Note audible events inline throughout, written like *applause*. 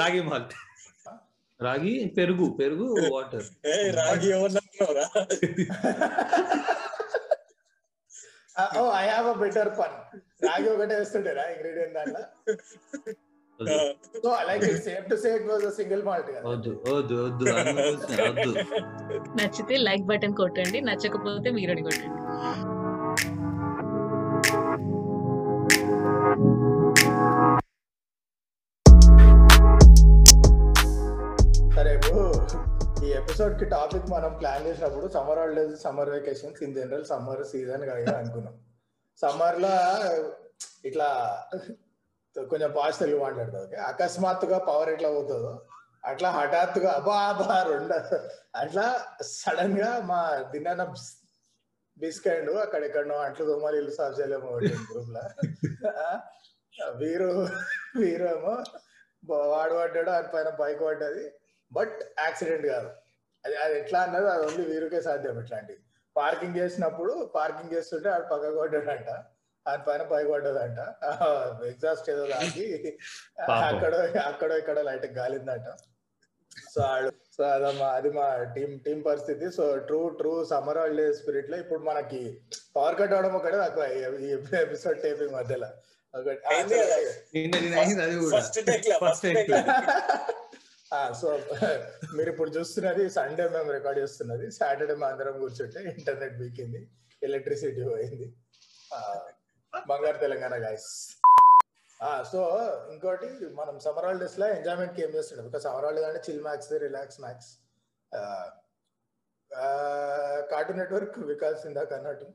రాగి మాల్ట్. రాగి పెరుగు పెరుగు వాటర్. రాగి ఓ I have a better pun రాగి ఒకటే వేస్తుంటారా ఇంగ్రీడియంట్ దాంట్లో? So like it safe to say it was a single malt వద్దు వద్దు వద్దు వద్దు. నచ్చితే లైక్ బటన్ కొట్టండి నచ్చకపోతే మీరని కొట్టండి. ఎపిసోడ్కి టాపిక్ మనం ప్లాన్ చేసినప్పుడు summer holidays summer vacations in general summer season కదా అనుకున్నాం. సమ్మర్లో ఇట్లా కొంచెం పాస్ తెలుగు మాట్లాడుతుంది ఓకే? అకస్మాత్తుగా పవర్ ఎట్లా పోతుందో అట్లా హఠాత్తుగా అబ్బా అబా రెండు అట్లా సడన్గా మా దిన్న బిస్కెండ్ అక్కడెక్కడనో అంట్లు దొమ్మలు ఇల్లు సాఫ్ చేయలేము గ్రూప్లో. వీరు వీరు ఏమో వాడు పడ్డాడు ఆయన పైన బైక్ పడ్డది బట్ యాక్సిడెంట్ కాదు. అది అది ఎట్లా అన్నది అది ఓన్లీ వీరుకే సాధ్యం ఇట్లాంటివి పార్కింగ్ చేసినప్పుడు పార్కింగ్ చేస్తుంటే ఆడు పక్కకు పడ్డాడంట ఆయన పైన పైకి పడ్డదంట ఎగ్జాస్ట్ ఏదో దానికి. అక్కడ అక్కడ ఇక్కడ లైట్ గాలిందంట. సో ఆడు సో అదమ్మా అది మా టీం టీం పరిస్థితి. So true true summer holiday స్పిరిట్లో ఇప్పుడు మనకి పవర్ కట్ అవడం ఒకటే తక్కువ ఈ ఎపిసోడ్ టేపింగ్ మధ్యలో. ఒకటి ఫస్ట్ *laughs* సో *laughs* మీరు ఇప్పుడు చూస్తున్నది సండే మేము రికార్డ్ చేస్తున్నది. సాటర్డే మా అందరం కూర్చుంటే ఇంటర్నెట్ బీకింది ఎలక్ట్రిసిటీ పోయింది. బంగారు తెలంగాణ గాయస్ సో ఇంకోటి మనం సమ్మర్ హాలిడేస్లో ఎంజాయ్మెంట్ ఏం చేస్తుండే బికాస్ సమ్మర్ హాలిడేస్ అంటే chill max relax max cartoon network Vikas ఇందాక అన్నట్టు.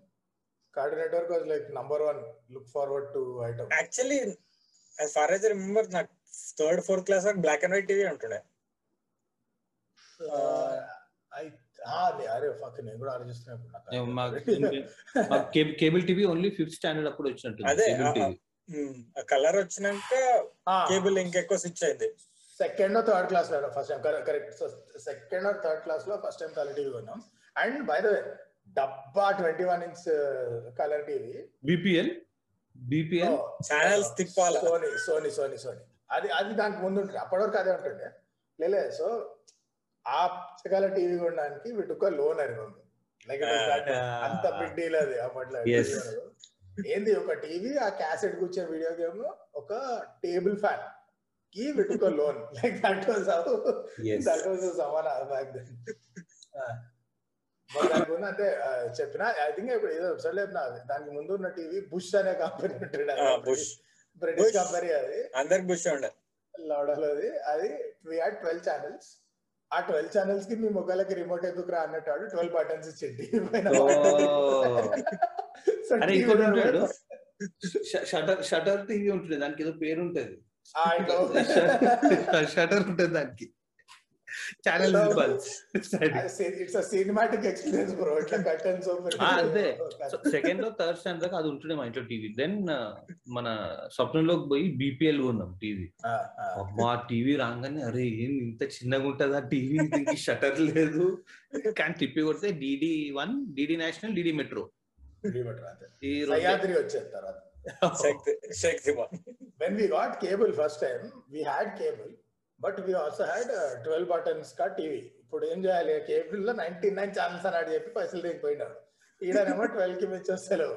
Cartoon network was like number one look forward to item actually for far నాకు థర్డ్ ఫోర్త్ క్లాస్ వరకు బ్లాక్ అండ్ వైట్ టీవీ ఉంటుండే. Cable TV only fifth standard అప్పుడు వచ్చినట్టు అదే, colour వచ్చినాక cable ఇంకెక్కువ స్విచ్ అయింది. సెకండ్ థర్డ్ క్లాస్లో first time correct second or third క్లాస్లో ఫస్ట్ టైం కలర్ టీవీ కొన్నాం. అండ్ బై ద వే డబ్బా twenty one inch colour TV. BPL BPL channels తిప్పాల? Sony Sony Sony Sony అది అది దానికి ముందు ఉంటుంది. అప్పటి వరకు అదే ఉంటుండే. లేలే సో ఆ కలర్ టీవీ కొనడానికి వీటికి లోన్ అని లైక్ అంత బిగ్ డీల్ అది అప్పట్లో. ఏంది ఒక టీవీ ఆ క్యాసెట్ కూర్చే వీడియో గేమ్ ఒక టేబుల్ ఫ్యాన్కి విటుక loan like that was. That was సమాన బ్యాక్ దెన్ అంటే చెప్పిన ఐ థింక్ ఇప్పుడు ఏదో వెబ్సైట్లో దానికి ముందు ఉన్న టీవీ బుష్ అనే కంపెనీ ఉంటుంది బుష్ బ్రిటిష్. కంపెనీ అది. అందరికి బుష్ ఉండే. లౌడలోది అది. వి హ్యాడ్ ట్వెల్వ్ ఛానల్స్ ఆ ట్వెల్వ్ ఛానల్స్కి మీ మొక్కలకి రిమోట్ ఎందుకు రా అన్నట్టు వాడు ట్వెల్వ్ బటన్స్ ఇచ్చింది అరే ఇంకోటి ఉంటాడు? షటర్ షటర్ టీవీ ఉంటుంది దానికి ఏదో పేరు ఉంటది. *laughs* షటర్ ఉంటుంది దానికి. Channel it's a cinematic experience bro ఇట్లా కర్టన్స్ ఓపెన్ ఆ, అంతే. సెకండ్లో థర్డ్ స్టాండ్ దాకా అది ఉంటుండే మా ఇంట్లో టీవీ. దెన్ మన స్వప్నంలోకి పోయి బీపీఎల్ కొన్నాం టీవీ. మా టీవీ రాగానే అరే ఏం ఇంత చిన్నగా ఉంటుందా టీవీ? దీనికి షటర్ లేదు. కానీ తిప్పి కొడితే DD one DD national DD metro. ఈ సహ్యాద్రి వచ్చేది తర్వాత. Shakti Shakti when we got cable first time we had cable. But we also had twelve buttons కా టీవీ ఇప్పుడు ఏం చేయాలి? కేబుల్లో నైన్టీ నైన్ ఛానల్స్ అని చెప్పి పైసలు దిగిపోయినాడు ఈడనేమో ట్వెల్వ్కి మించి వస్తలేవు.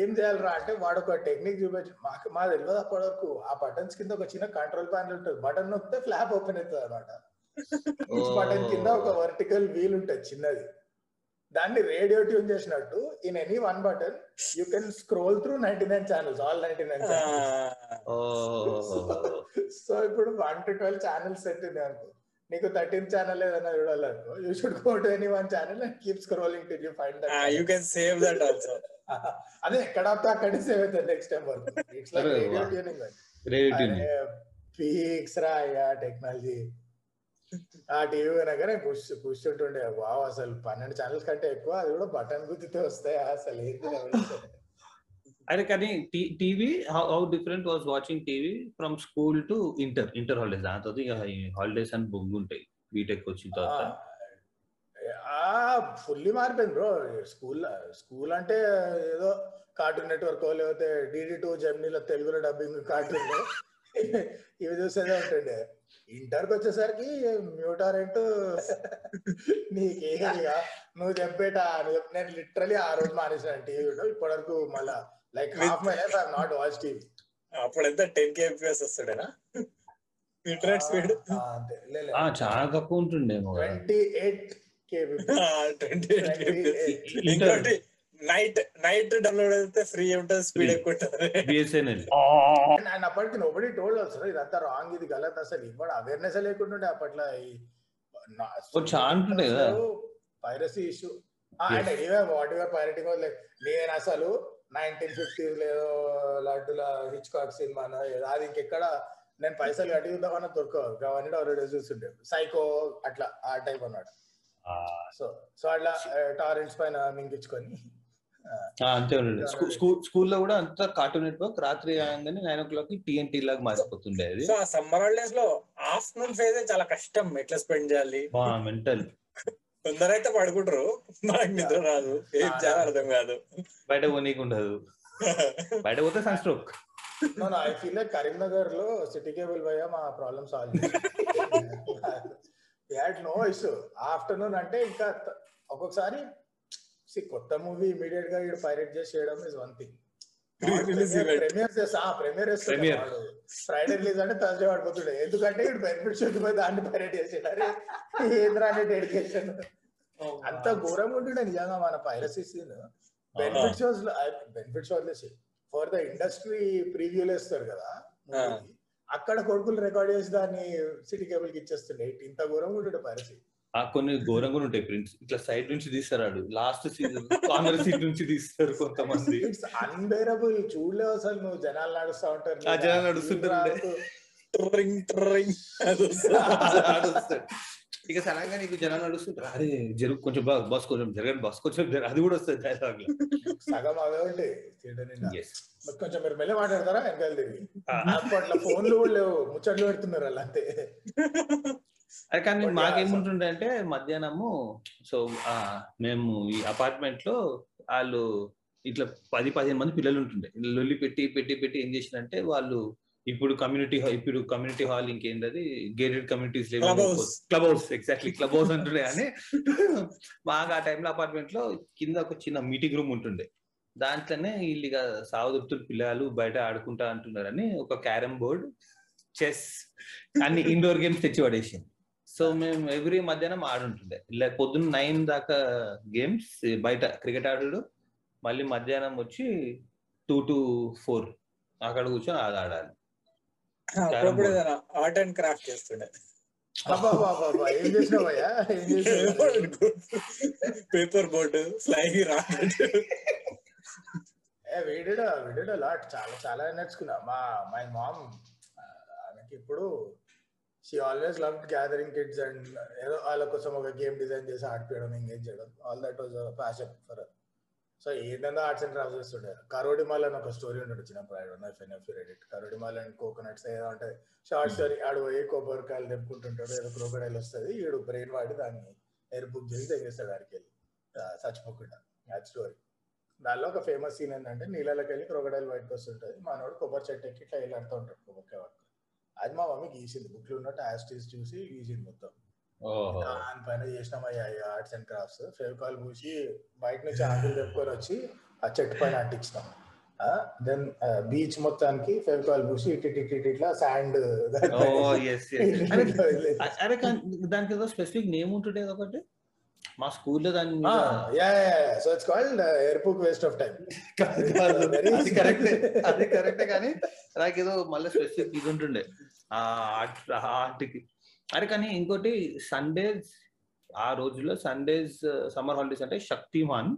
ఏం చేయాలరా అంటే వాడు ఒక టెక్నిక్ చూపించు. మాకు మా తెలియదు అప్పటి వరకు ఆ బటన్స్ కింద ఒక చిన్న కంట్రోల్ ప్యానల్ ఉంటుంది. బటన్ నొక్కితే ఫ్లాప్ ఓపెన్ అవుతుంది అనమాట బటన్ కింద ఒక వర్టికల్ వీల్ ఉంటుంది చిన్నది. దాన్ని రేడియో ట్యూన్ చేసినట్టు in any one button you can scroll through ninety nine channels all ninety nine channels. Oh. So ఇప్పుడు one to twelve channels set ఉంది అనుకో. నీకు థర్టీన్ ఛానల్ ఏదైనా చూడాలనుకో you should go to any one channel and keep scrolling till you find you can save that also అదే ఎక్కడ అక్కడే save అవుతుంది next time వరకు. It's like radio. Tuning peaks రా టెక్నాలజీ ఆ టీవీ పుష్ పుష్ ఉంటుండే wow అసలు పన్నెండు ఛానల్స్ కంటే ఎక్కువ అది కూడా బటన్ గుద్దితే వస్తాయి? అసలు ఏంటి? అరే కానీ TV how different was watching TV from school to inter. Inter holidays. దాని తర్వాత ఇక హాలిడేస్ అని బొంగు ఉంటాయి. బీటెక్ వచ్చిన తర్వాత. ఫుల్లీ మారిపోయింది బ్రో. స్కూల్ స్కూల్ అంటే ఏదో కార్టూన్ నెట్వర్క్ లేకపోతే డిడి టూ జెమినీలో తెలుగులో డబ్బింగ్ కార్టూన్. ఇవి చూసేదే ఉంటుండే. ఇంటర్కి వచ్చేసరికి మ్యూటారెంట్ నీకేగా నువ్వు చెప్పేట? నువ్వు నేను లిటరలీ ఆ రోజు మానేసిన టీవీ ఇప్పటి వరకు మళ్ళా like half my life I not watch TV అప్పుడు ఎంత టెన్ కేఎఫ్పిఎస్ వస్తాడేనా? Internet speed? చాలా తక్కువ ఉంటుండేమో కదా. ట్వంటీ ఎయిట్ కేబీ ట్వంటీ ఇంకోటి నైట్ నైట్ డౌన్లోడ్ అయితే ఫ్రీ ఉంటుంది స్పీడ్ ఎక్కువ ఉంటుంది. బిఎస్ఎన్ఎల్ అండ్ అప్పటికి నోబడి టోల్డ్ అసలు ఇదంతా రాంగ్ ఇది గలత్ అసలు ఇవ్వడు అవేర్నెస్ లేకుంటుండే అప్పట్లో కదా. Piracy issue and anyway what your pirating like నేను అసలు నైన్టీన్ ఫిఫ్టీస్ లేదో లడ్డుల హిచ్ కాక్ సినిమా అది ఇంకెక్కడ నేను పైసలు కట్టి చూద్దామన్నా దొరకవు. అవన్నీ ఆల్రెడీ చూస్తుండే. సైకో అట్లా ఆ టైప్ అన్నమాట సో సో అట్లా టారెంట్స్ పైన మింగించుకొని. అంతే ఉండే స్కూల్లో కూడా అంతా కార్టూన్ నెట్వర్క్ రాత్రి కాగానే నైన్ ఓ క్లాక్ టీఎన్టీ లాగా మారిపోతుండే అది. సో ఆ సమ్మర్ హాలిడేస్లో ఆఫ్టర్నూన్ ఫేజ్ చాలా కష్టం. ఎట్లా స్పెండ్ చేయాలి? మెంటల్. కొందరైతే పడుకుంటారు. నాకు నిద్ర రాదు. ఏం చేయాలో అర్థం కాదు. బయట పోనీకి ఉండదు బయట పోతే sun stroke no I feel కరీంనగర్లో సిటీ కేబుల్ భయ మా problem solve had no issue afternoon అంటే ఇంకా ఒక్కొక్కసారి కొత్త మూవీ ఇమీడియట్గా ఇక్కడ పైరేట్ చేసి చేయడం ఇస్ వన్ థింగ్. ప్రీమియర్ చేస్తా ప్రీమియర్ Premiere. ఫ్రైడే రిలీజ్ అంటే థర్స్డే పడిపోతుండే. ఎందుకంటే ఇప్పుడు బెనిఫిట్ పోయి దాన్ని పైరేట్ ఏంద్రా అంటే డెడికేషన్ అంత ఘోరంగా ఉంటుండే నిజంగా మన piracy scene benefit shows benefit show వదిలేసి ఫర్ ద ఇండస్ట్రీ ప్రీవ్యూలు వేస్తారు కదా కి. అక్కడ కొడుకులు రికార్డ్ చేసి దాన్ని సిటీ కేబుల్కి ఇచ్చేస్తుండే. ఇంత ఘోరంగా ఉంటుండే పైరసీ ఆ కొన్ని ఘోరంగా ఉంటాయి ప్రింట్స్ ఇట్లా సైడ్ నుంచి తీస్తాడు లాస్ట్ సీజన్ కార్నర్ సీట్ నుంచి తీస్తారు కొంతమంది. ఇట్స్ అన్బేరబుల్ చూడలేవు అసలు నువ్వు. జనాలు నడుస్తా ఉంటారు. ఆ జనాలు నడుస్తుంటారు. ట్రింగ్ ట్రింగ్. ఇక సడన్గా నీకు జనాలు నడుస్తుంటారు. అరే జరుగు కొంచెం బాగా బస్ కొంచెం జరగండి బస్ కొంచెం అది కూడా వస్తుంది డైలాగ్ సగం అవే ఉంటాయి. కొంచెం మీరు మెల్ల మాట్లాడతారా? వెనకాల తిరిగి. అప్పట్లో ఫోన్లు కూడా లేవు. ముచ్చట్లు పెడుతున్నారు వాళ్ళు అంతే అది కానీ మాకేముంటుండే అంటే మధ్యాహ్నము సో మేము ఈ అపార్ట్మెంట్లో వాళ్ళు ఇట్లా పది పదిహేను మంది పిల్లలు ఉంటుండే లొల్లి పెట్టి పెట్టి పెట్టి ఏం చేసినంటే వాళ్ళు ఇప్పుడు కమ్యూనిటీ ఇప్పుడు community hall ఇంకేంటది gated communities. Club house exactly club house అంటుండే అని బాగా *laughs* ఆ టైంలో అపార్ట్మెంట్లో కింద ఒక చిన్న మీటింగ్ రూమ్ ఉంటుండే. దాంట్లోనే వీళ్ళు ఇక సావదుప్తులు పిల్లలు బయట ఆడుకుంటా అంటున్నారని ఒక క్యారమ్ బోర్డ్ చెస్ అన్ని ఇండోర్ గేమ్స్ తెచ్చి పడేసింది. సో మేము ఎవ్రీ మధ్యాహ్నం ఆడుంటుండే. ఇలా పొద్దున్న నైన్ దాకా గేమ్స్ బయట క్రికెట్ ఆడుడు. మళ్ళీ మధ్యాహ్నం వచ్చి టూ టు ఫోర్ అక్కడ కూర్చొని అది ఆడాలి. ఆర్ట్ అండ్ క్రాఫ్ట్ చేస్తుండే. Paper board flying rocket video video lot చాలా చాలా నేర్చుకున్నా. మా మై మామ్ ఆమెకి ఇప్పుడు she always love gathering kids and ఏదో వాళ్ళ కోసం ఒక గేమ్ డిజైన్ చేసి ఆడిపోయడం ఎంగేజ్ చేయడం. All that was passion for so ఏంటంటే ఆర్ట్స్ అండ్ క్రాఫ్ట్స్ చేస్తుండే. కరోడిమాల్ అని ఒక స్టోరీ ఉండడు చిన్నప్పుడు. I don't know if red it కరోడిమాల్ and coconuts ఏదో ఉంటుంది షార్ట్ స్టోరీ ఆడు పోయి కొబ్బరికాయలు తెంపుకుంటుంటాడు. ఏదో క్రోకడైల్ వస్తుంది. ఈడు బ్రెయిన్ వాడి దాన్ని ఎయిర్ బుక్ చేసి తెగేస్తాడు ఆడికి వెళ్ళి చచ్చిపోకుండా. అది స్టోరీ దానిలో ఒక ఫేమస్ సీన్ ఏంటంటే నీళ్ళకి వెళ్ళి క్రొకడైల్ బయటకు వస్తుంటది. మనోడు కొబ్బరి చెట్టు ఎక్కి ఇట్లా వెళ్ళాడుతూ ఉంటాడు కొబ్బరికాయ అది మా మమ్మీ గీసింది బుక్లో ఉన్నట్టు యాస్టీస్ చూసి గీసింది మొత్తం. దానిపైన చేసినామయ్యా ఆర్ట్స్ అండ్ క్రాఫ్ట్స్ ఫెవికాల్ పూసి బయట నుంచి ఆకులు తెప్పుకొని వచ్చి ఆ చెట్టు పైన అంటించినాం. దెన్ బీచ్ మొత్తానికి ఫెవికాల్ పూసి ఇటు ఇటు ఇటు ఇటు ఇట్లా శాండ్ *laughs* దానికి ఏదో స్పెసిఫిక్ నేమ్ ఉంటుండే ఒకటి? మా స్కూల్లో దాని యా సో ఇట్స్ కాల్డ్ ఎయిర్పుక్ వేస్ట్ ఆఫ్ టైం. అది కరెక్టే. అది కరెక్టే కానీ నాకు ఏదో మళ్ళీ స్పెసిఫిక్ ఇది ఉంటుండే ఆర్ట్కి అరే కానీ ఇంకోటి సండేస్ ఆ రోజుల్లో సండేస్ సమ్మర్ హాలిడేస్ అంటే శక్తిమాన్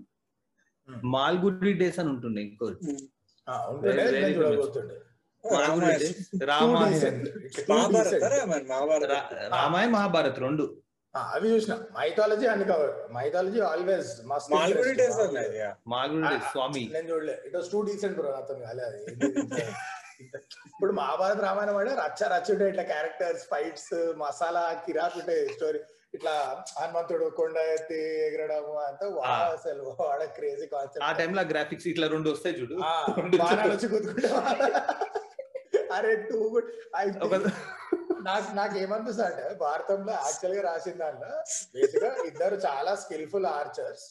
Hmm. మాల్గుడి డేస్ అని ఉంటుండే ఇంకోటి డేస్ రామాయణం మహాభారత్ రెండు. అవి చూసిన. మైథాలజీ అన్ని కవర్ మైథాలజీ ఆల్వేస్ ఆ, స్వామి. నేను చూడలే. It was too decent bro అతను కాలే అది. ఏంది ఇంత- ఇంత- ఇప్పుడు మహాభారత రామాయణం అంటే రచ్చ రచ్చ ఉంటాయి ఇట్లా క్యారెక్టర్స్ ఫైట్స్ మసాలా కిరాక్ ఉంటాయి స్టోరీ ఇట్లా హనుమంతుడు కొండ ఎత్తి ఎగరడం అంతా ఆ. అసలు వాడ క్రేజీ ఆ కాన్సెప్ట్ టైంలో గ్రాఫిక్స్ ఇట్లా రెండు వస్తాయి చూడు. బాణాలు వచ్చి కుదుకుంటా అరే టూ గుడ్ నాకు నాకు ఏమనిపిస్తుంది అంటే భారతంలో యాక్చువల్గా రాసిన దాంట్లో బేసిక్ ఇద్దరు చాలా స్కిల్ఫుల్ ఆర్చర్స్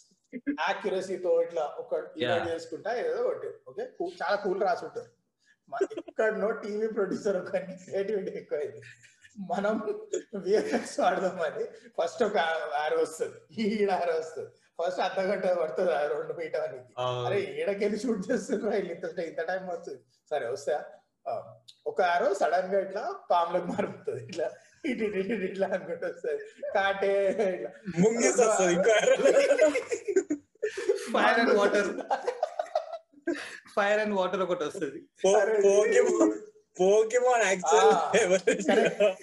యాక్యురసీతో ఇట్లా ఒక ఇలా. చేసుకుంటా ఏదో ఒకటి ఓకే చాలా కూల్ రాసి ఉంటారు. ఎక్కడనో టీవీ ప్రొడ్యూసర్ ఒక క్రియేటివిటీ ఎక్కువైంది. మనం విఎఫ్ఎక్స్ వాడదామని ఫస్ట్ ఒక ఆరో వస్తుంది. ఈడ ఆరో వస్తుంది. ఫస్ట్ అర్ధ గంట పడుతుంది ఆ రెండు మీటానికి అరే ఈడకెళ్ళి షూట్ చేస్తున్నారు? ఇంత ఇంత టైం వస్తుంది. సరే వస్తా. ఒక ఆరో సడన్గా ఇట్లా పాములకు మారుతుంది ఇట్లా ఇటు ఇటు ఇటు ఇట్లా అనుకుంటూ వస్తుంది. కాటే ఇట్లా. Fire and water fire and water ఒకటి వస్తుంది. Pokemon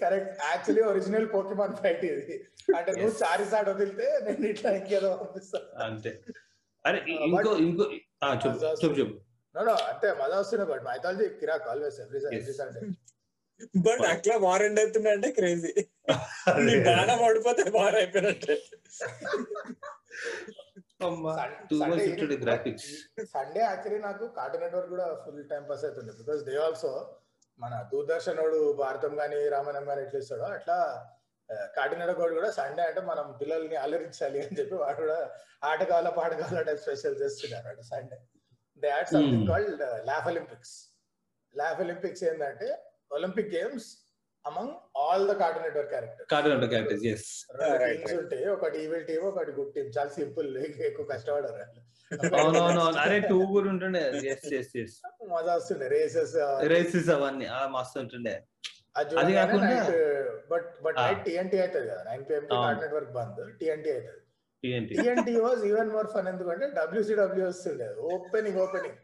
correct actually original Pokemon fight ఇది. అంటే నువ్వు చారి సాడ్ వదిలితే నేను ఇట్లా ఇంకేదో పంపిస్తాను అంతే. అరే ఇంకో ఇంకో చెప్పు చెప్పు. నో నో అంటే మజా వస్తుంది but mythology Kirik always every every Sunday but అట్లా వారెంట్ అవుతున్నా అంటే క్రేజీ నీ బాణం పడిపోతే బాగా అయిపోయినట్టే. సండే యాక్చువల్లీ నాకు కార్టూన్ నెట్వర్క్ కూడా ఫుల్ టైం పాస్ అవుతుంది బికాస్ దే ఆల్సో మన దూరదర్శన్ వాడు భారతం గానీ రామాయణం గానీ ఎట్లా ఇస్తాడో అట్లా కార్టూన్ నెట్వర్క్ వాడు కూడా సండే అంటే మనం పిల్లల్ని అలరించాలి అని చెప్పి వాడు కూడా ఆటగాళ్ళ పాటగాళ్ళ టైప్ స్పెషల్ చేస్తున్నారు అంటే Sunday they had something. Called laugh Olympics laugh Olympics ఏంటంటే Olympic games among all the cartoon network character cartoon characters as teams right. ఉంటాయి ఒకటి ఈవిల్ టీమ్ ఒకటి గుడ్ టీమ్ చాలా సింపుల్ ఎక్కువ కష్టపడరు. అవునవును అరే టూ కూడా ఉంటుండే. ఎస్ ఎస్ ఎస్ మజా వస్తుండే. రేసెస్ రేసెస్ అవన్నీ ఆ మస్తు ఉంటుండే. అది కాకుండా- బట్ బట్. నైట్ టీఎన్టీ అవుతుంది కదా. నైన్ పిఎం కి అవును. కార్డ్ నెట్వర్క్ బంద్ టీఎన్టీ అవుతుంది. TNT was even more fun ఎందుకంటే డబ్ల్యూసీడబ్ల్యూ వస్తుండే. ఓపెనింగ్ ఓపెనింగ్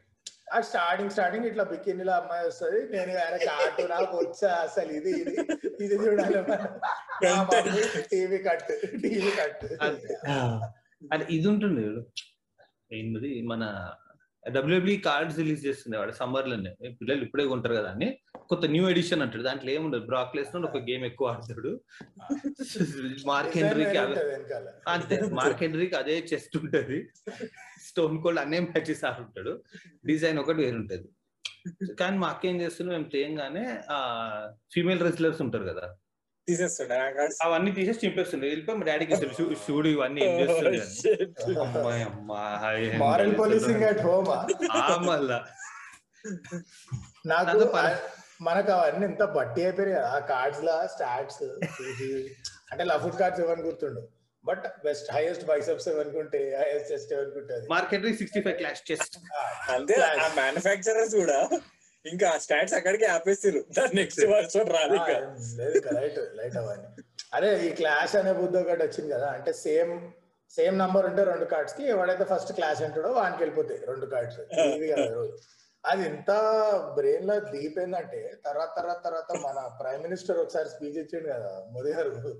ఆ స్టార్టింగ్ స్టార్టింగ్ ఇట్లా బికినీలో అమ్మాయి వస్తుంది. నేను ఆయన కార్టూన్ నాకు వచ్చా అసలు ఇది ఇది ఇది చూడాలి టీవీ కట్ టీవీ కట్ అంటే ఇది ఉంటుంది. ఏంటిది మన డబ్ల్యూబీ కార్డ్స్ రిలీజ్ చేస్తుండే వాడు సమ్మర్లోనే పిల్లలు ఇప్పుడే కొంటారు కదా అని. కొత్త న్యూ ఎడిషన్ అంటాడు. దాంట్లో ఏముండదు. బ్రాక్లెస్ నుండి ఒక గేమ్ ఎక్కువ ఆడతాడు. *laughs* మార్క్ హెన్రీకి అంతే. మార్క్ హెన్రీకి అదే చెస్ట్ ఉంటది. స్టోన్ కోల్డ్ అన్నే మ్యాచెస్ ఆడుంటాడు. డిజైన్ ఒకటి వేరుంటది. కానీ మా అక్క ఏం చేస్తుంది మేము తేయంగానే ఆ ఫీమేల్ రెస్లర్స్ ఉంటారు కదా. తీసేస్తుండే. అవన్నీ తీసేసి చింపేస్తుండే. వెళ్ళిపోయి మా డాడీకి చూడు ఇవన్నీ ఏం అట్ హోమ్ మళ్ళా. నాకు మనకు అవన్నీ ఎంత బట్టి అయిపోయాయి కదా. ఆ కార్డ్స్ లా స్టాట్స్ అంటే లఫుడ్ కార్డ్స్ ఎవరిని గుర్తుండు? బట్ బెస్ట్ హైయెస్ట్ బైసెప్స్ ఎవరికుంటే highest chest ఎవరికుంటది Mark Henry sixty five class chest అంతే ఆ మ్యానుఫాక్చరర్స్ కూడా. ఇంకా ఆ స్టాట్స్ అక్కడికి ఆపేస్తారు దాని నెక్స్ట్ వర్షన్ రాదు లైట్ లైట్ అవన్నీ. అరే ఈ క్లాష్ అనే బుద్ధి ఒకటి వచ్చింది కదా అంటే సేమ్ సేమ్ నంబర్ ఉంటే రెండు కార్డ్స్కి ఎవడైతే ఫస్ట్ క్లాష్ అంటాడో వానికి వెళ్ళిపోతాయి రెండు కార్డ్స్ ఇది కదా రోజు అది ఎంత బ్రెయిన్లో డీప్ ఏంటంటే తర్వాత తర్వాత తర్వాత మన ప్రైమ్ మినిస్టర్ ఒకసారి స్పీచ్ ఇచ్చిండు కదా మోదీ గారు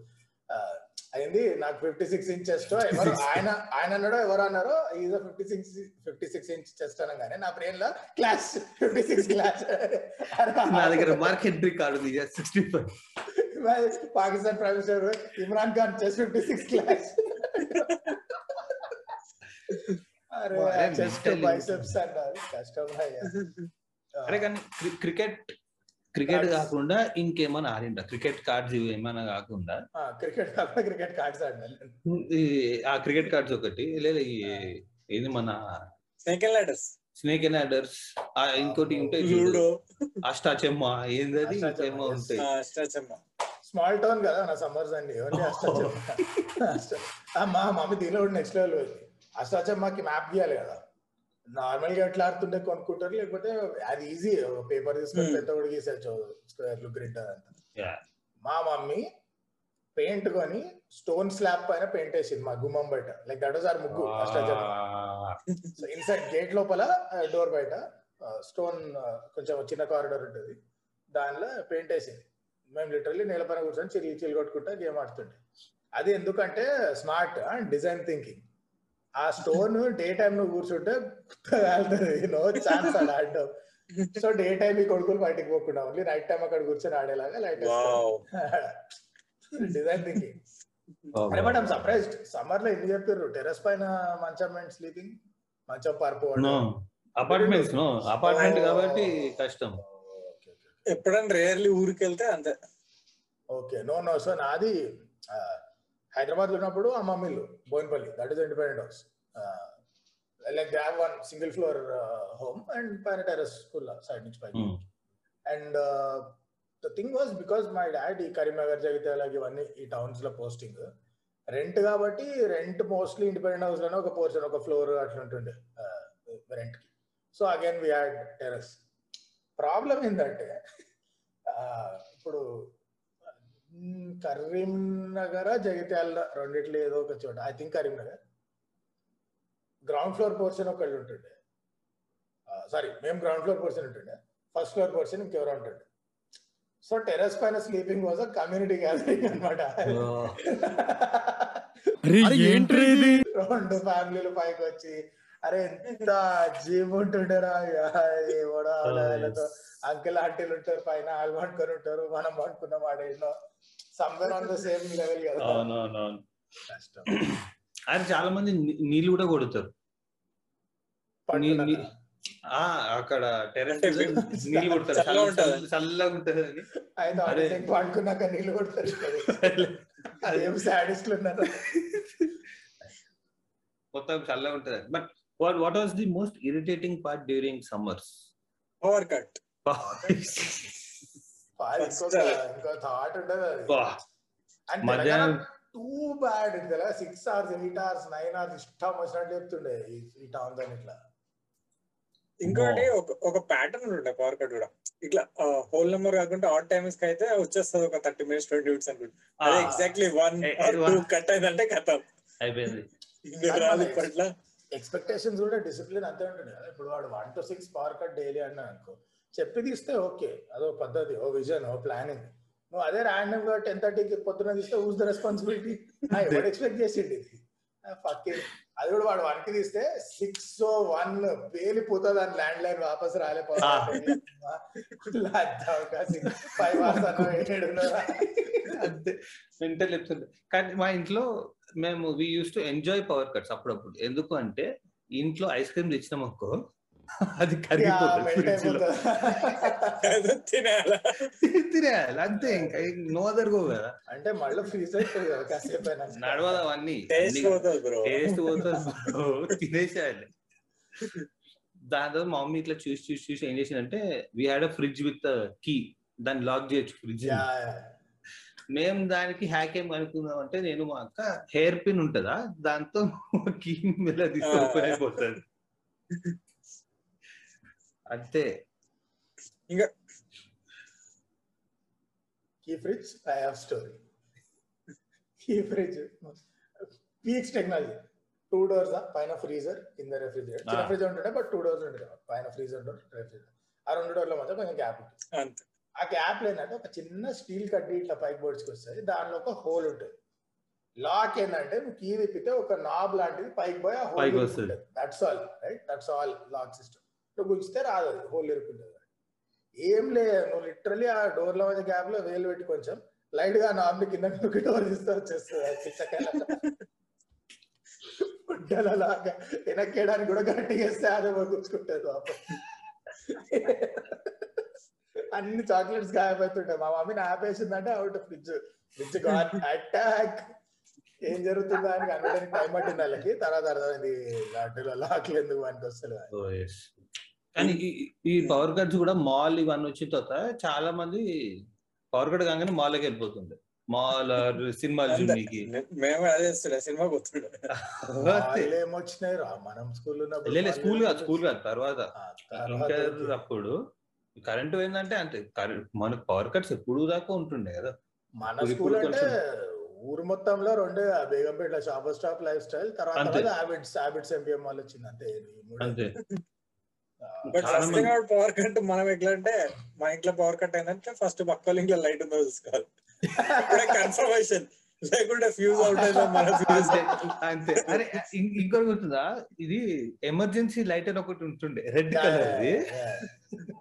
అయింది నాకు ఫిఫ్టీ సిక్స్ ఇంచ్ చెస్ట్ ఎవరు ఆయన ఆయన అన్నాడో ఎవరు అన్నారో is fifty six fifty six inch chest అనగానే నా బ్రెయిన్లో క్లాష్ ఫిఫ్టీ సిక్స్ క్లాష్ నా దగ్గర Mark Henry card sixty five Pakistan prime minister Imran Khan chest fifty six class అరే చెస్ట్. బైసెప్స్ అన్నారు. కష్టం. అరే కానీ క్రికెట్ క్రికెట్. కాకుండా ఇంకేమైనా ఆడిందా క్రికెట్ కార్డ్స్ ఇవి ఏమైనా కాకుండా? ఆ, క్రికెట్ కాకుండా క్రికెట్ కార్డ్స్ ఆ క్రికెట్ కార్డ్స్ ఒకటి లేదా ఈ ఇది మన snake and ladders snake and ladders ఇంకోటి ఉంటాయి చూడు. లూడో అష్టాచెమ్మ ఏంటది yes. ఉంటాయి అష్టాచమ్మ స్మాల్ టౌన్ కదా నా సమ్మర్స్ అండి ఓన్లీ అష్టాచమ్మ *laughs* మా మమ్మీ దీనిలో నెక్స్ట్ లెవెల్ అష్టాచమ్మకి మ్యాప్ గీయాలి కదా. నార్మల్గా ఎట్లా ఆడుతుంటే కొనుక్కుంటారు లేకపోతే అది ఈజీ. పేపర్ తీసుకొని Hmm. పెద్ద కూడా గీసేచ్చు స్క్వేర్లు గ్రిడ్ అంతా Yeah. మా మమ్మీ పెయింట్ కొని స్టోన్ స్లాబ్ పైన పెయింట్ వేసింది మా గుమ్మం బయట. లైక్ దట్ వాజ్ ఆర్ ముగ్గు సో ఇన్సైడ్ గేట్ లోపల డోర్ బయట స్టోన్ కొంచెం చిన్న కారిడోర్ ఉంటుంది. దానిలో పెయింట్ వేసింది. మేము లిటరల్లీ నేల పైన కూర్చొని చిల్లి చిల్లి కొట్టుకుంటా గేమ్ ఆడుతుండే. అది ఎందుకంటే స్మార్ట్ డిజైన్ థింకింగ్ ఆ స్టోన్ డే టైం నువ్వు కూర్చుంటే నో ఛాన్స్ ఆడడం సో డే టైం ఈ కొడుకులు బయటికి పోకుండా ఓన్లీ నైట్ టైం అక్కడ కూర్చొని ఆడేలాగా లైట్ డిజైన్ థింకింగ్ అరే బట్ ఐమ్ సర్ప్రైజ్డ్ సమ్మర్లో ఎన్ని చెప్పారు? టెర్రస్ పైన మంచం అండ్ స్లీపింగ్ మంచం పరుపు అపార్ట్మెంట్స్ నో అపార్ట్మెంట్ కాబట్టి కష్టం. ఎప్పుడైనా రేర్లీ ఊరికి వెళ్తే అంతే. ఓకే నో నో సో నాది హైదరాబాద్లో ఉన్నప్పుడు ఆ మమ్మీలు Boinpally that is independent house like they have one single floor home and పైన టెరస్ స్కూల్ సైడ్ నుంచి పైకి. And the thing was because my dad ఈ కరీంనగర్ జగిత్యాల ఇవన్నీ ఈ టౌన్స్లో పోస్టింగ్ రెంట్ కాబట్టి రెంట్ మోస్ట్లీ ఇండిపెండెంట్ హౌస్లోనే ఒక పోర్షన్ ఒక ఫ్లోర్ అట్లా ఉంటుండే రెంట్కి. So again we had terrace problem ఏంటంటే uh, ఇప్పుడు కరీంనగర్ జగిత్యాల రెండిట్లో ఏదో ఒక చోట. I think Karimnagar. Ground floor portion ఒకళ్ళు ఉంటుండే. సారీ మేము గ్రౌండ్ ఫ్లోర్ పోర్షన్ ఉంటుండే. ఫస్ట్ ఫ్లోర్ పోర్షన్ ఇంకెవరో ఉంటుండే. సో టెరెస్ పైన sleeping was a community gathering అనమాట రెండు ఫ్యామిలీలు పైకి వచ్చి అరే ఎంత జీబ్ ఉంటుంటారా ఎవడో వాళ్ళతో అంకిల్ ఆంటీలు ఉంటారు పైన వాళ్ళు పడుకొని ఉంటారు మనం పడుకున్న వాడేలో somewhere on the same level కదా. అవునవునవును కష్టం ఆయన చాలా మంది నీళ్ళు కూడా కొడతారు. అక్కడ టెరెస్ నీళ్ళు కొడతారు. చల్లగా చల్ల- ఉంటది. అని అయితే పడుకున్నాక నీళ్ళు కొడతారు ఏం సాడిస్ట్లు ఉన్నారు. మొత్తం చల్లగా ఉంటది but what what was the most irritating part during summers power cut ఇంకో థాట్ ఉండదు అది. మధ్యాహ్నం టూ బ్యాడ్ కదా six hours eight hours nine hours ఇష్టం వచ్చినట్టు చెప్తుండే ఈ- టౌన్ దాని ఇట్లా. ఇంకోటి ఒక ప్యాటర్న్ ఉండే పవర్ కట్ కూడా. ఇట్లా హోల్ నెంబర్ కాకుండా ఆడ్ టైమ్స్కి అయితే వచ్చేస్తుంది ఒక థర్టీ మినిట్స్ ట్వంటీ మినిట్స్ అనుకుంటా. అదే ఎగ్జాక్ట్లీ వన్. టూ కట్ అయిందంటే కథం అయిపోయింది. ఇంకా రాదు ఇప్పట్లో. ఎక్స్పెక్టేషన్స్ కూడా డిసిప్లిన్ అంతే ఉంటుంది కదా. ఇప్పుడు వాడు one to six power cut daily అన్నా అనుకో. చెప్పి తీస్తే ఓకే. అదో పద్ధతి ఓ విజన్ ఓ ప్లానింగ్. నువ్వు అదే ర్యాండమ్గా టెన్ థర్టీకి పొద్దున తీస్తే ఊస్ ద రెస్పాన్సిబిలిటీ ఎవరు ఎక్స్పెక్ట్ ఫక్కింగ్ అది కూడా వాడు వన్కి తీస్తే సిక్స్ వన్ పేలిపోతుంది అని ల్యాండ్ లైన్ వాపస్ రాలే ఫైవ్ అవర్స్ అన్న ఏడున్నర అంతే. మెంటల్ చెప్తుంది కానీ మా ఇంట్లో మేము we use to enjoy power cuts అప్పుడప్పుడు. ఎందుకు అంటే ఇంట్లో ఐస్ క్రీమ్ తెచ్చినాం అనుకో అది కరిగిపోతుంది. అయిపోతుంది తినేయాలా? తినేయాలి అంతే ఇంకా నో అదర్ గో కదా. అంటే మళ్ళీ ఫ్రీజ్ అయినా. నడవదు అవన్నీ. టేస్ట్ పోతుంది బ్రో. టేస్ట్ పోతుంది తినేసేయాలి. దాని తర్వాత మా మమ్మీ ఇట్లా చూసి చూసి చూసి ఏం చేసిందంటే we had a fridge with key దాన్ని లాక్ చేయొచ్చు ఫ్రిడ్జ్ యా, యా. మేము దానికి హ్యాక్ ఏం అనుకున్నాం అంటే నేను మా అక్క హెయిర్ పిన్ ఉంటుందా? దాంతో కీ మీద తీస్తే ఓపెన్ అయిపోతుంది అంతే ఇంకా కీ fridge I have story. Key fridge peaks technology. Two doors పైన ఫ్రీజర్ కింద రెఫ్రిజిరేటర్ చిన్న. ఫ్రిడ్జ్ ఉంటుండే బట్ టూ డోర్స్ ఉంటుండే పైన ఫ్రీజర్ డోర్ రెఫ్రిజిరేటర్ ఆ రెండు డోర్ల మధ్య కొంచెం గ్యాప్ ఉంటుంది. అంతే. ఆ గ్యాప్ ఏంటంటే ఒక చిన్న స్టీల్ కడ్డీ ఇట్లా పైకి బోర్డ్స్కి వస్తుంది. దానిలో ఒక హోల్ ఉంటుంది. లాక్ ఏంటంటే నువ్వు కీ తిప్పితే ఒక నాబ్ లాంటిది పైకి పోయి ఆ పైకి hole. That's all right that's all lock system నువ్వు గుంచితే రాదు అది హోల్ ఇరుక్కుంటుంది ఏం లే నువ్వు లిటరలీ ఆ డోర్ల మధ్య గ్యాప్లో వేలు పెట్టి కొంచెం లైట్గా నాబ్ కింద డోర్ తీస్తే వచ్చేస్తుంది గుడ్డల లాగా వెనక్కేయడానికి కూడా గట్టిగా వేస్తే అదే కూర్చుకుంటారు అన్ని చాక్లెట్స్ గాయపోతుంటాయి మా మమ్మీని ఆపేసిందంటే అవుట్ ఫ్రిడ్జ్ ఫ్రిడ్జ్ అటాక్ ఏం జరుగుతుందో అని అనడానికి టైం పట్టింది వాళ్ళకి. తర్వాత అర్థమైంది లాటరీలో లాక్లు ఎందుకు పనికి వస్తలేదు కానీ ఈ- పవర్ కట్స్ కూడా మాల్ ఇవన్నీ వచ్చిన తర్వాత చాలా మంది పవర్ కట్ కాగానే మాల్కి వెళ్ళిపోతుంది మాల్. జూనికి మేము అదే సినిమా *laughs* ఏమొచ్చినాయి రా మనం స్కూల్ లేదు స్కూల్ కాదు స్కూల్ కాదు తర్వాత. అప్పుడు కరెంట్ పోయిందంటే అంతే. కరెంట్ మనకు పవర్ కట్స్ ఎప్పుడు దాకా ఉంటుండే కదా. మన స్కూల్ అంటే ఊరు మొత్తంలో రెండే ఆ Begumpet shopper stop life style తర్వాత. హ్యాబిట్స్ హ్యాబిట్స్ ఎంపీఎం వాళ్ళు వచ్చింది అంతే. పవర్ కట్ మనం ఎట్లా అంటే మా ఇంట్లో పవర్ కట్ అయిందంటే ఫస్ట్ పక్క ఇంట్లో లైట్ ఉందో చూసుకోవాలి కన్ఫర్మేషన్ లేకుంటే ఫ్యూజ్ అవుట్ *laughs* అంతే అరే ఇంకోటి గుర్తుందా? ఇది ఎమర్జెన్సీ లైట్ అని ఒకటి ఉంటుండే red colour yeah, the yeah.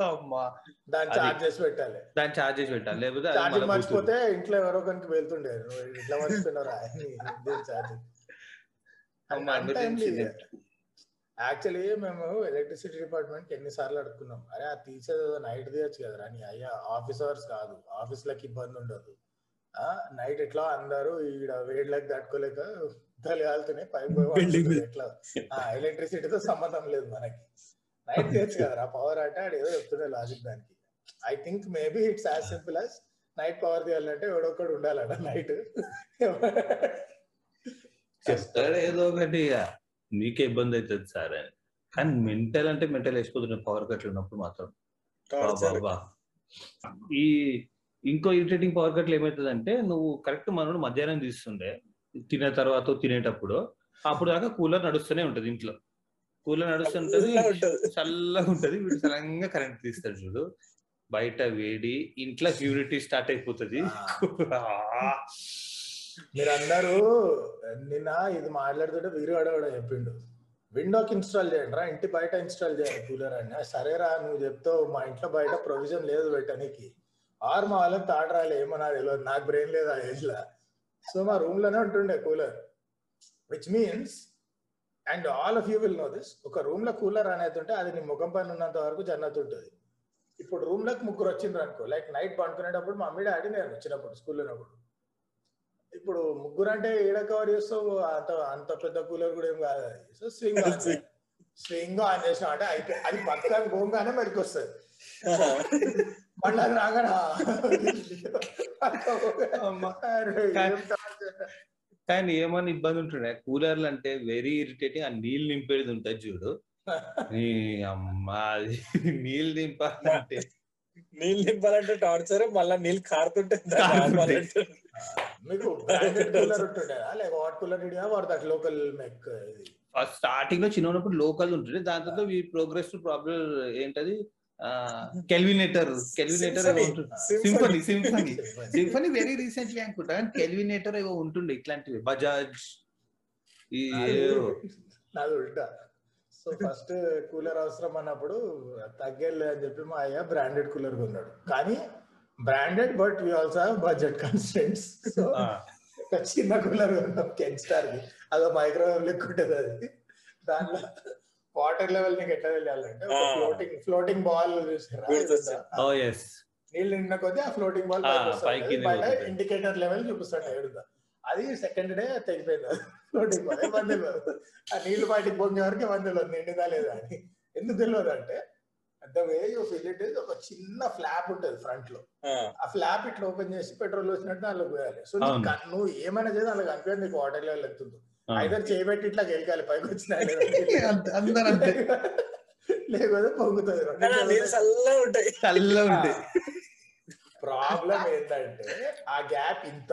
అమ్మా. దాన్ని అది- చార్జ్ చేసి పెట్టాలి. దాన్ని చార్జ్ చేసి పెట్టాలి లేకపోతే అది మళ్ళా మర్చిపోతే ఇంట్లో ఎవరో కనుక వెళ్తుండే ఇట్లా మర్చిపోయినరా *laughs* net. యాక్చువల్లీ మేము ఎలక్ట్రిసిటీ డిపార్ట్మెంట్కి ఎన్నిసార్లు అడుక్కున్నాం. అరే అది తీసేది నైట్ తీయచ్చు కదరా నీ అయ్యా. ఆఫీస్ అవర్స్ కాదు. ఆఫీస్లకి ఇబ్బంది ఉండదు. ఆ నైట్ ఎట్లా అందరూ ఈడ వేడిలోకి తట్టుకోలేక పోయి పడుకుంటారు ఎట్లా? ఎలక్ట్రిసిటీతో సంబంధం లేదు మనకి. నైట్ తీయచ్చు కదరా. పవర్ అంటే ఆడు ఏదో చెప్తుండే లాజిక్ దానికి. I think maybe it's as simple as night power తీయాలంటే ఎవడొక్కడు ఉండాలట నైట్ చెప్తాడు ఏదో ఒకటి ఇక. మీకే ఇబ్బంది అవుతుంది సార్ అని. కానీ మెంటల్ అంటే మెంటల్ వేసిపోతున్నాయి పవర్ కట్లు ఉన్నప్పుడు మాత్రం. ఈ ఇంకో ఇరిటేటింగ్ పవర్ కట్లు ఏమవుతుందంటే నువ్వు కరెక్ట్ మనోడు మధ్యాహ్నం తీస్తుండే తినే తర్వాత తినేటప్పుడు అప్పుడు దాకా కూలర్ నడుస్తూనే ఉంటది ఇంట్లో. కూలర్ నడుస్తుంటది చల్లగా ఉంటది. వీడు సడన్గా కరెంట్ తీస్తాడు చూడు. బయట వేడి ఇంట్లో హ్యూమిడిటీ స్టార్ట్ అయిపోతుంది. *laughs* మీరందరూ నిన్న ఇది మాట్లాడుతుంటే వీరు కూడా చెప్పిండు. విండోకి ఇన్స్టాల్ చేయండి రా ఇంటి బయట ఇన్స్టాల్ చేయండి కూలర్ అని. సరేరా నువ్వు చెప్తావు మా ఇంట్లో బయట ప్రొవిజన్ లేదు పెట్టడానికి ఆరు మా వాళ్ళకి తాట రాలే ఏమన్నా తెలియదు నాకు బ్రెయిన్ లేదు ఆ ఏజ్లో. సో మా రూమ్లోనే ఉంటుండే cooler which means and all of you will know this ఒక రూమ్లో కూలర్ అనేది ఉంటే అది నీ ముఖం పైన ఉన్నంత వరకు జన్నత్ ఉంటుంది. ఇప్పుడు రూమ్లోకి ముగ్గురు వచ్చిండ్రు అనుకో లైక్ నైట్ పండుకునేటప్పుడు మమ్మీ డాడీ నేను వచ్చినప్పుడు స్కూల్లో ఉన్నప్పుడు ఇప్పుడు ముగ్గురు అంటే ఏడ కవర్ చేస్తావు? అంత అంత పెద్ద కూలర్ కూడా ఏం కాదు అది. So swing on swing on చేసిన. అంటే అయిపోయి అది పక్కన పోగానే మెరికి వస్తుంది మళ్ళీ అది torture. కానీ ఏమన్నా ఇబ్బంది ఉంటుండే? కూలర్లు అంటే వెరీ ఇరిటేటింగ్ ఆ నీళ్ళు నింపేది ఉంటుంది చూడు. *laughs* అమ్మా నీళ్ళు నింపాలంటే. నీళ్ళు నింపాలంటే టార్చర్ మళ్ళా నీళ్ళు కారుతుంటే మీకు కూలర్ లేక వాట్ కూలర్ ఇడియా వాడు దట్ లోకల్ మెక్ ఫస్ట్ స్టార్టింగ్లో చిన్న ఉన్నప్పుడు లోకల్ ఉంటుంది దాని తర్వాత ఈ ప్రోగ్రెస్ ప్రాబ్లం ఏంటది? Kelvinator Kelvinator Symphony. Symphony Symphony. Symphony Symphony very recently అనుకుంటా కానీ కెల్వినేటర్ ఏవో ఉంటుండే ఇట్లాంటివి. బజాజ్ ఈ. నాది ఉల్టా. సో ఫస్ట్ కూలర్ అవసరం అన్నప్పుడు తగ్గేలే అని చెప్పి మా అయ్య బ్రాండెడ్ కూలర్ కొన్నాడు. కానీ branded but we also have budget constraints so ఒక చిన్న కూలర్ కొన్నాం కెన్ స్టార్ ది. అదో మైక్రోవేవ్ లెక్క ఉంటుంది అది. దాంట్లో వాటర్ లెవెల్ నీకు ఎట్లా తెలియాలంటే. ఫ్లోటింగ్ ఫ్లోటింగ్ బాల్ నీళ్ళు నిండిన కొద్దీ ఆ ఫ్లోటింగ్ బాల్. ఇండికేటర్ లెవెల్ చూపిస్తాడు అది సెకండ్ డే తెగిపోయింది తెలియదు ఆ నీళ్ళు బయటికి పొంగే వరకు ఏమని తెలియదు నిండిందా లేదా అని. ఎందుకు తెలియదు అంటే the way you fill it is ఒక చిన్న ఫ్లాప్ ఉంటుంది ఫ్రంట్లో. ఆ, ఫ్లాప్ ఇట్లా ఓపెన్ చేసి పెట్రోల్ వచ్చినట్టు దానిలో పోయాలి. సో నువ్వు ఏమైనా చేసి అలా కనిపించదు నీకు వాటర్ లెవెల్ ఎత్తుంది. అయితే చేయబెట్టి ఇట్లా గెలికాలి పైకి వచ్చినా. లేకపోతే పొంగుతుంది. ఉంటాయి. ప్రాబ్లం ఏంటంటే ఆ గ్యాప్ ఇంత.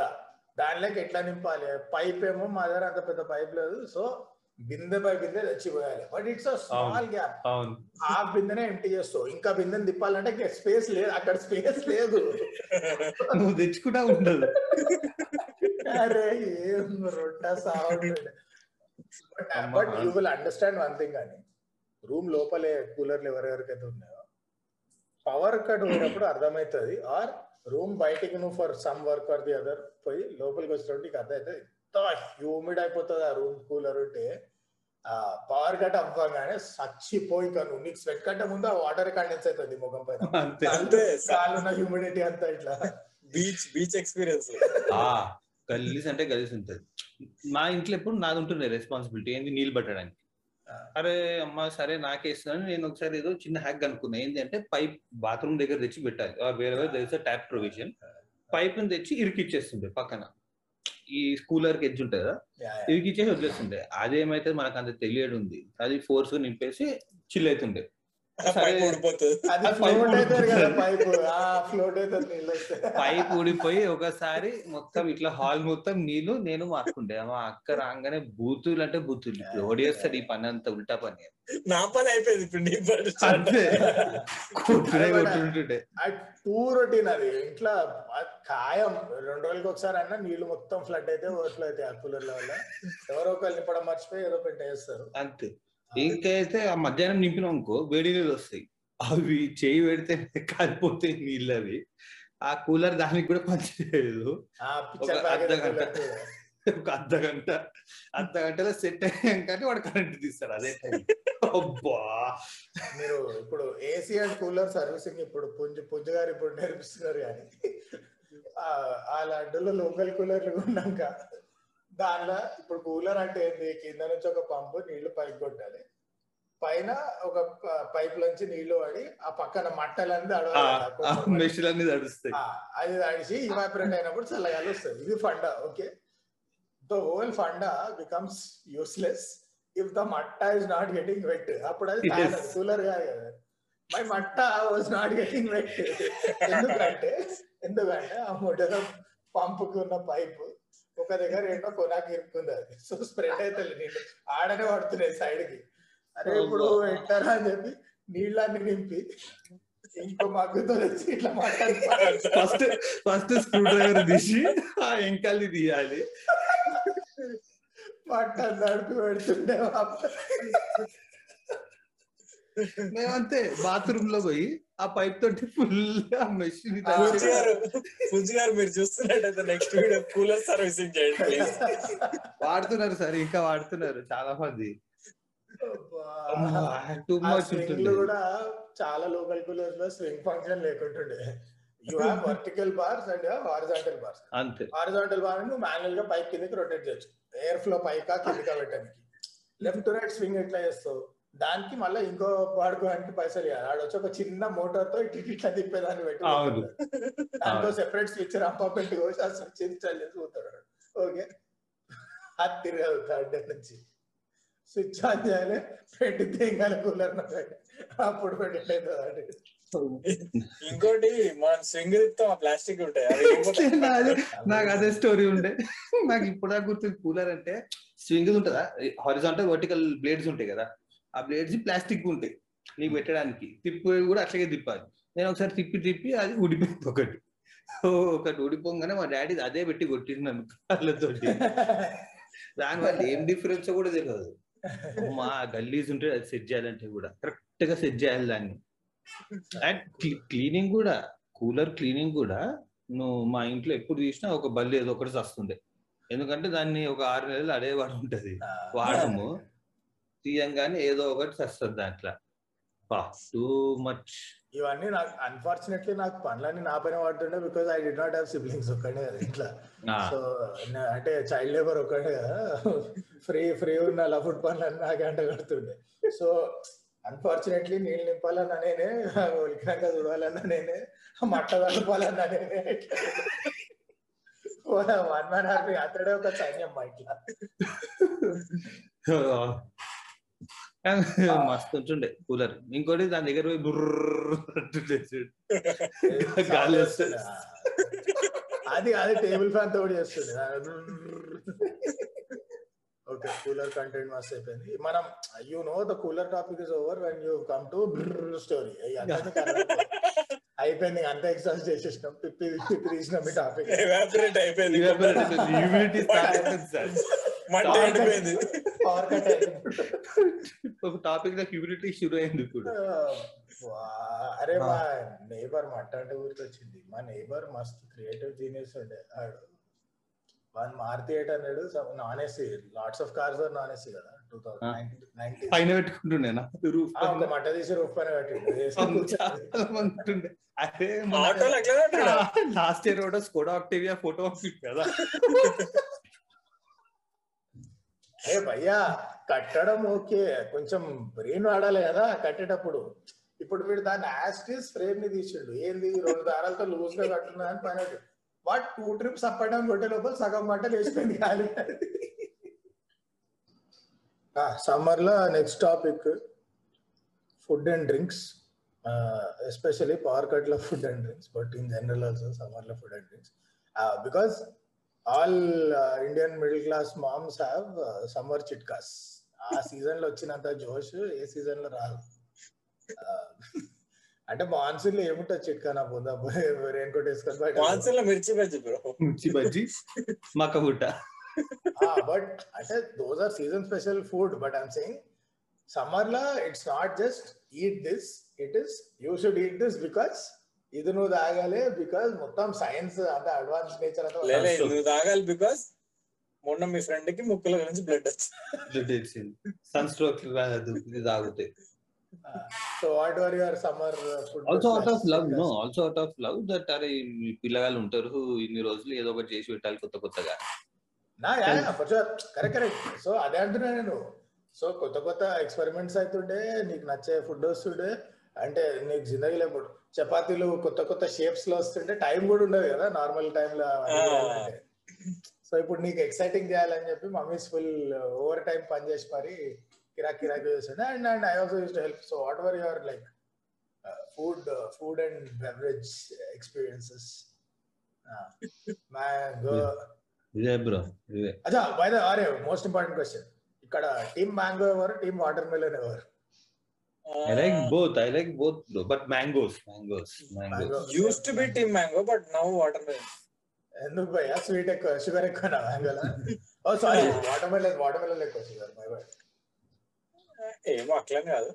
దానిలోకి ఎట్లా నింపాలి? పైప్ ఏమో మా దగ్గర అంత పెద్ద పైప్ లేదు. సో బిందె పై బిందె తెచ్చిపోయాలి. బట్ ఇట్స్ స్మాల్ గ్యాప్ ఆ బిందెనే ఎంటీ చేస్తావు. ఇంకా బిందెని తిప్పాలంటే స్పేస్ లేదు. అక్కడ స్పేస్ లేదు. నువ్వు తెచ్చుకుంటా ఉండదు. అరే ఏం రొట్ట అమ్మా. But you will understand one thing అని రూమ్ లోపలే కూలర్లు ఎవరెవరికైతే ఉన్నాయో పవర్ కట్ పోయినప్పుడు అర్థమవుతుంది. ఆర్ రూమ్ బయటికి నువ్వు for some work for the other పోయి లోపలికి వచ్చినప్పుడు నీకు అర్థమవుతుంది ఎంత హ్యూమిడ్ అయిపోతుంది ఆ రూమ్ కూలర్ ఉంటే ఆ పవర్ కట్ అవ్వగానే చచ్చిపోయి కను నీకు స్వెట్ కట్ట ముందు ఆ వాటర్ కండెన్స్ అవుతుంది ముఖం పైన. అంతే. అంతే. కాళ్ళు ఉన్న హ్యూమిడిటీ అంతా ఇట్లా. Beach beach experience. గలీజ్ అంటే గలీజ్ ఉంటది. మా ఇంట్లో ఎప్పుడు నాది ఉంటుండే రెస్పాన్సిబిలిటీ ఏంది? నీళ్ళు పట్టడానికి. అరే అమ్మ సరే నాకేస్తున్నాను నేను ఒకసారి ఏదో చిన్న హ్యాక్ అనుకున్నా ఏంటి అంటే పైప్ బాత్రూమ్ దగ్గర తెచ్చి పెట్టాలి వేరే వేరే తెలిసే ట్యాప్ ప్రొవిజన్ పైప్ తెచ్చి ఇరికిచ్చేస్తుండే పక్కన. ఈ కూలర్కి ఎడ్జ్ ఉంటుంది కదా? ఇరికిచ్చేసి వదిలేస్తుండే. అదేమైతే మనకు అంత తెలియడు ఉంది అది ఫోర్స్ నింపేసి చిల్ అవుతుండే పైపు అవుతుంది కదా ఉడుకుతుంది. పైపు. ఆ ఫ్లోట్ అవుతుంది నీళ్ళు. వస్తే. పైప్ ఊడిపోయి ఒకసారి మొత్తం ఇట్లా హాల్ మొత్తం నీళ్ళు నేను మార్కుండే మా అక్క రాగానే బూతులు అంటే బూతులు. ఇప్పుడు ఓడియేస్తాడు ఈ పని అంతా ఉల్టా పని. నా పని అయిపోయింది ఇప్పుడు నీ పని ఆ టూ రొటీన్ అది. ఇంట్లో ఖాయం. రెండు రోజులకి ఒకసారి అన్నా నీళ్ళు మొత్తం ఫ్లడ్ అయితే ఓవర్ఫ్లో అయితే ఆ కూలర్ల వల్ల. ఎవరో ఒకరు నింపడం మర్చిపోయి ఏదో పెంట వేస్తారు. అంతే. ఇంకైతే ఆ మధ్యాహ్నం నింపినాం అనుకో వేడి నీళ్ళు వస్తాయి. అవి చేయి పెడితే కాలిపోతాయి నీళ్ళు అవి ఆ కూలర్ దానికి కూడా పనిచేయదు పిక్చర్ ఒక అర్ధ గంట. ఒక అర్ధ గంట. అర్ధ గంటలో సెట్ అయ్యాం కానీ వాడు కరెంట్ తీస్తాడు అదే అబ్బా! మీరు ఇప్పుడు ఏసీ అండ్ కూలర్ సర్వీసింగ్ ఇప్పుడు పుంజు పుంజు గారు ఇప్పుడు నేర్పిస్తున్నారు కానీ ఆ- ఆ లడ్డులో లోకల్ కూలర్లు ఉన్నాక దానిలో ఇప్పుడు కూలర్ అంటే ఏంది? కింద నుంచి ఒక పంపు నీళ్ళు పైకి కొట్టాలి. పైన ఒక పైప్ నుంచి నీళ్ళు పడి ఆ పక్కన మట్టలన్నీ అడవాలి తడుస్తాయి. అది తడిసి ఇవాపరేట్ అయినప్పుడు చల్లగాలి వస్తుంది. ఇది funda okay? The whole funda becomes useless if the Matta is not getting wet అప్పుడు అది. కూలర్ కాదు కదా. My Matta was not getting wet ఎందుకంటే ఎందుకంటే ఆ మొదల పంపుకి ఉన్న పైపు ఒక దగ్గర ఏంటో కొనాకి ఇరుక్కుంది అది. సో స్ప్రెడ్ అయితే నీళ్ళు. ఆడనే పడుతున్నాయి సైడ్కి అరే ఇప్పుడు ఎట్టారా అని చెప్పి నీళ్ళన్ని నింపి ఇంకో మగ్గుతో వచ్చి ఇట్లా మాట్లాడుతున్నారు. ఫస్ట్ ఫస్ట్ స్క్రూ డ్రైవర్ తీసి ఆ ఎంకాలి తీయాలి. పట్ట నడిపి పెడుతుండే మేమంతే బాత్రూమ్లో పోయి ఆ పైప్ తోటి ఫుల్ ఆ మెషిన్ గారు మీరు చూస్తున్నట్టయితే నెక్స్ట్ వీడియో కూలర్ సర్వీసింగ్ చేయండి ప్లీజ్ వాడుతున్నారు సార్ ఇంకా వాడుతున్నారు చాలా మంది. టూ మచ్ కూడా చాలా లోకల్ కూలర్స్లో swing function లేకుంటుండే. You have vertical bars and horizontal bars అంతే. హారిజాంటల్ బార్ నువ్వు మాన్యువల్గా పైకి కిందకి రొటేట్ చేయొచ్చు. ఎయిర్ ఫ్లో పైకా కిందకా పెట్టడానికి లెఫ్ట్ టు రైట్ స్వింగ్ ఎట్లా చేస్తావు? దానికి మళ్ళీ ఇంకో వాడుకోవడానికి పైసలు ఇవ్వాలి ఆడ వచ్చి ఒక చిన్న మోటార్తో ఇటు ఇట్లా తిప్పేదాన్ని పెట్టి అవును. సెపరేట్ స్విచ్ రంపమెంట్ కోసి ఆ స్విచ్ ఇన్స్టాల్ చేసి పోతాడు. ఓకే. అది తిరగదు థర్డ్ డే నుంచి. స్విచ్ ఆన్ చేయాలి పెట్టి తెంగాలి కూలర్ అప్పుడు పెట్టలేదు ఇంకోటి మనం స్వింగ్ ఆ ప్లాస్టిక్ ఉంటాయి. *laughs* నాకు అదే స్టోరీ ఉండే. నాకు ఇప్పుడు గుర్తుంది కూలర్ అంటే స్వింగ్ ఉంటుందా? హారిజాంటల్ వర్టికల్ బ్లేడ్స్ ఉంటాయి కదా. ఆ బ్లేడ్స్ ప్లాస్టిక్ ఉంటాయి. నీకు పెట్టడానికి. తిప్పి కూడా అట్లాగే తిప్పాలి. నేను ఒకసారి తిప్పి తిప్పి అది ఊడిపోయింది ఒకటి. ఓ, ఒకటి ఊడిపోగానే మా డాడీ అదే పెట్టి కొట్టింది నన్ను కాళ్ళతోటి. దానివల్ల ఏం డిఫరెన్స్ కూడా తెలియదు మా గల్లీస్ ఉంటే అది సెట్ చేయాలంటే కూడా కరెక్ట్గా సెట్ చేయాలి దాన్ని. అండ్ క్లీనింగ్ కూడా కూలర్ క్లీనింగ్ కూడా నువ్వు మా ఇంట్లో ఎప్పుడు తీసినా ఒక బల్లి ఏదో ఒకటి వస్తుంది ఎందుకంటే దాన్ని ఒక ఆరు నెలలు అడే వాడు ఉంటది వాడము. తీయంగానే ఏదో ఒకటి వస్తుంది దాంట్లో. టూ మచ్ ఇవన్నీ నాకు అన్ఫార్చునేట్లీ నాకు పనులన్నీ నా పైన పడుతుండే because I do not have siblings ఒక్కడే కదా ఇంట్లో. సో అంటే చైల్డ్ లేబర్ ఒక్కడే కదా. ఫ్రీ ఫ్రీ ఉన్న పనులు నాకే అంట కడుతుండే. సో అన్ఫార్చునేట్లీ నీళ్ళు నింపాలన్నా నేనే ఉలికాక చూడాలన్నా నేనే మట్ట కలపాలన్నా నేనే. *laughs* వన్ మ్యాన్ ఆర్మీ అతడే ఒక సైన్యం మా ఇట్లా. *laughs* మస్తు ఉంటుండే కూలర్. ఇంకోటి దాని దగ్గర పోయి బుర్ర అంటుండే. గాలి వస్తుంది. అది అది టేబుల్ ఫ్యాన్తో కూడా చేస్తుండే ఓకే కూలర్ కంటెంట్ మస్త్ అయిపోయింది. మనం you know the cooler topic is over when you come to story అయిపోయింది అంత ఎక్స్ట్రాస్ చేసేసినాం. పిప్పి పిప్పి తీసినాం ఈ టాపిక్ అయిపోయింది. మంట ఎండిపోయింది. పవర్ కట్ అయింది ఒక టాపిక్లో హ్యూమిడిటీ షురు అయింది ఇప్పుడు వా, అరే మా నేబర్ మట్ట అంటే గుర్తొచ్చింది మా నేబర్ మస్తు క్రియేటివ్ జీనియస్ ఉండే. ఆడు one Maruti eight hundred non AC lots of cars non AC కదా టూ థౌసండ్ నైన్టీ పైన పెట్టుకుంటుండేనా రూఫ్ ఒక మట్ట తీసి రూఫ్ పైన ఉంటుండే అదే లాస్ట్ ఇయర్ కూడా స్కోడా ఆక్టేవియా ఫోటో కదా. *laughs* ఏ భయ్యా కట్టడం ఓకే. కొంచెం బ్రెయిన్ వాడాలి కదా కట్టేటప్పుడు. ఇప్పుడు వీడు దాన్ని యాస్టిస్ ఫ్రేమ్ని తీసిండు. ఏంది రెండు దారాలతో లూజ్గా కట్టున్నా అని పని what two trips up and down కొట్టే లోపల సగం మంట వేసుకుంది ఖాళీ సమ్మర్లో next topic food and drinks. Especially power కట్లో food and drinks but in general also సమ్మర్లో food and drinks. Because all Indian middle class moms have summer చిట్కాస్ ఆ *laughs* సీజన్లో వచ్చినంత జోష్ ఏ సీజన్లో రాదు. Uh, అంటే మాన్సూన్లో ఏముంటుంది చిట్కా నా పొందా రెయిన్ కోట్ వేసుకొని బయట మాన్సూన్లో మిర్చి బజ్జి బ్రో. మిర్చి బజ్జి *laughs* మక్కబుట్ట బట్ అంటే those are season special food but I'm saying సమ్మర్లో it's not just eat this it is you should eat this because ఇది నువ్వు తాగాలి బికాస్ మొత్తం సైన్స్ అంటే అడ్వాన్స్ నేచర్ అంతా నువ్వు తాగాలి బికాస్ మొన్న మీ ఫ్రెండ్కి ముక్కుల నుంచి బ్లడ్ వచ్చింది. తెలిసింది సన్ స్ట్రోక్ ఇది తాగుతాయి so what are your summer food also out of love no also out of love that అరే ఈ పిల్లగాళ్ళు ఉంటారు ఇన్ని రోజులు ఏదో ఒకటి చేసి పెట్టాలి కొత్త కొత్తగా. నా కరెక్ట్ కరెక్ట్ సో అదే అంటున్నా నేను. సో కొత్త కొత్త ఎక్స్పెరిమెంట్స్ అవుతుండే నీకు నచ్చే ఫుడ్ వస్తుండే అంటే నీకు జిందగీలో ఇప్పుడు చపాతీలు కొత్త కొత్త షేప్స్లో వస్తుంటే టైం కూడా ఉండదు కదా నార్మల్ టైంలో సో ఇప్పుడు నీకు ఎక్సైటింగ్ చేయాలని చెప్పి మమ్మీస్ ఫుల్ ఓవర్ టైం పని చేసి మరి కిరాక్ కిరాక్ చేస్తుండే. And and I also used to help so whatever your like food food and beverage experiences mango ఇదే బ్రో ఇదే. అచ్చా బై ద అరే మోస్ట్ ఇంపార్టెంట్ క్వశ్చన్ ఇక్కడ టీమ్ మ్యాంగో ఎవరు టీమ్ వాటర్ మెలన్ ఎవరు? I like both I like both bro but mangoes mangoes mangoes used to be team mango but now watermelon ఎందుకు భయ్యా? Sweet ఎక్కువ sugar ఎక్కువ మ్యాంగోలో oh sorry water melon watermelon ఎక్కువ sugar మై బై ఏమో అట్లని కాదు.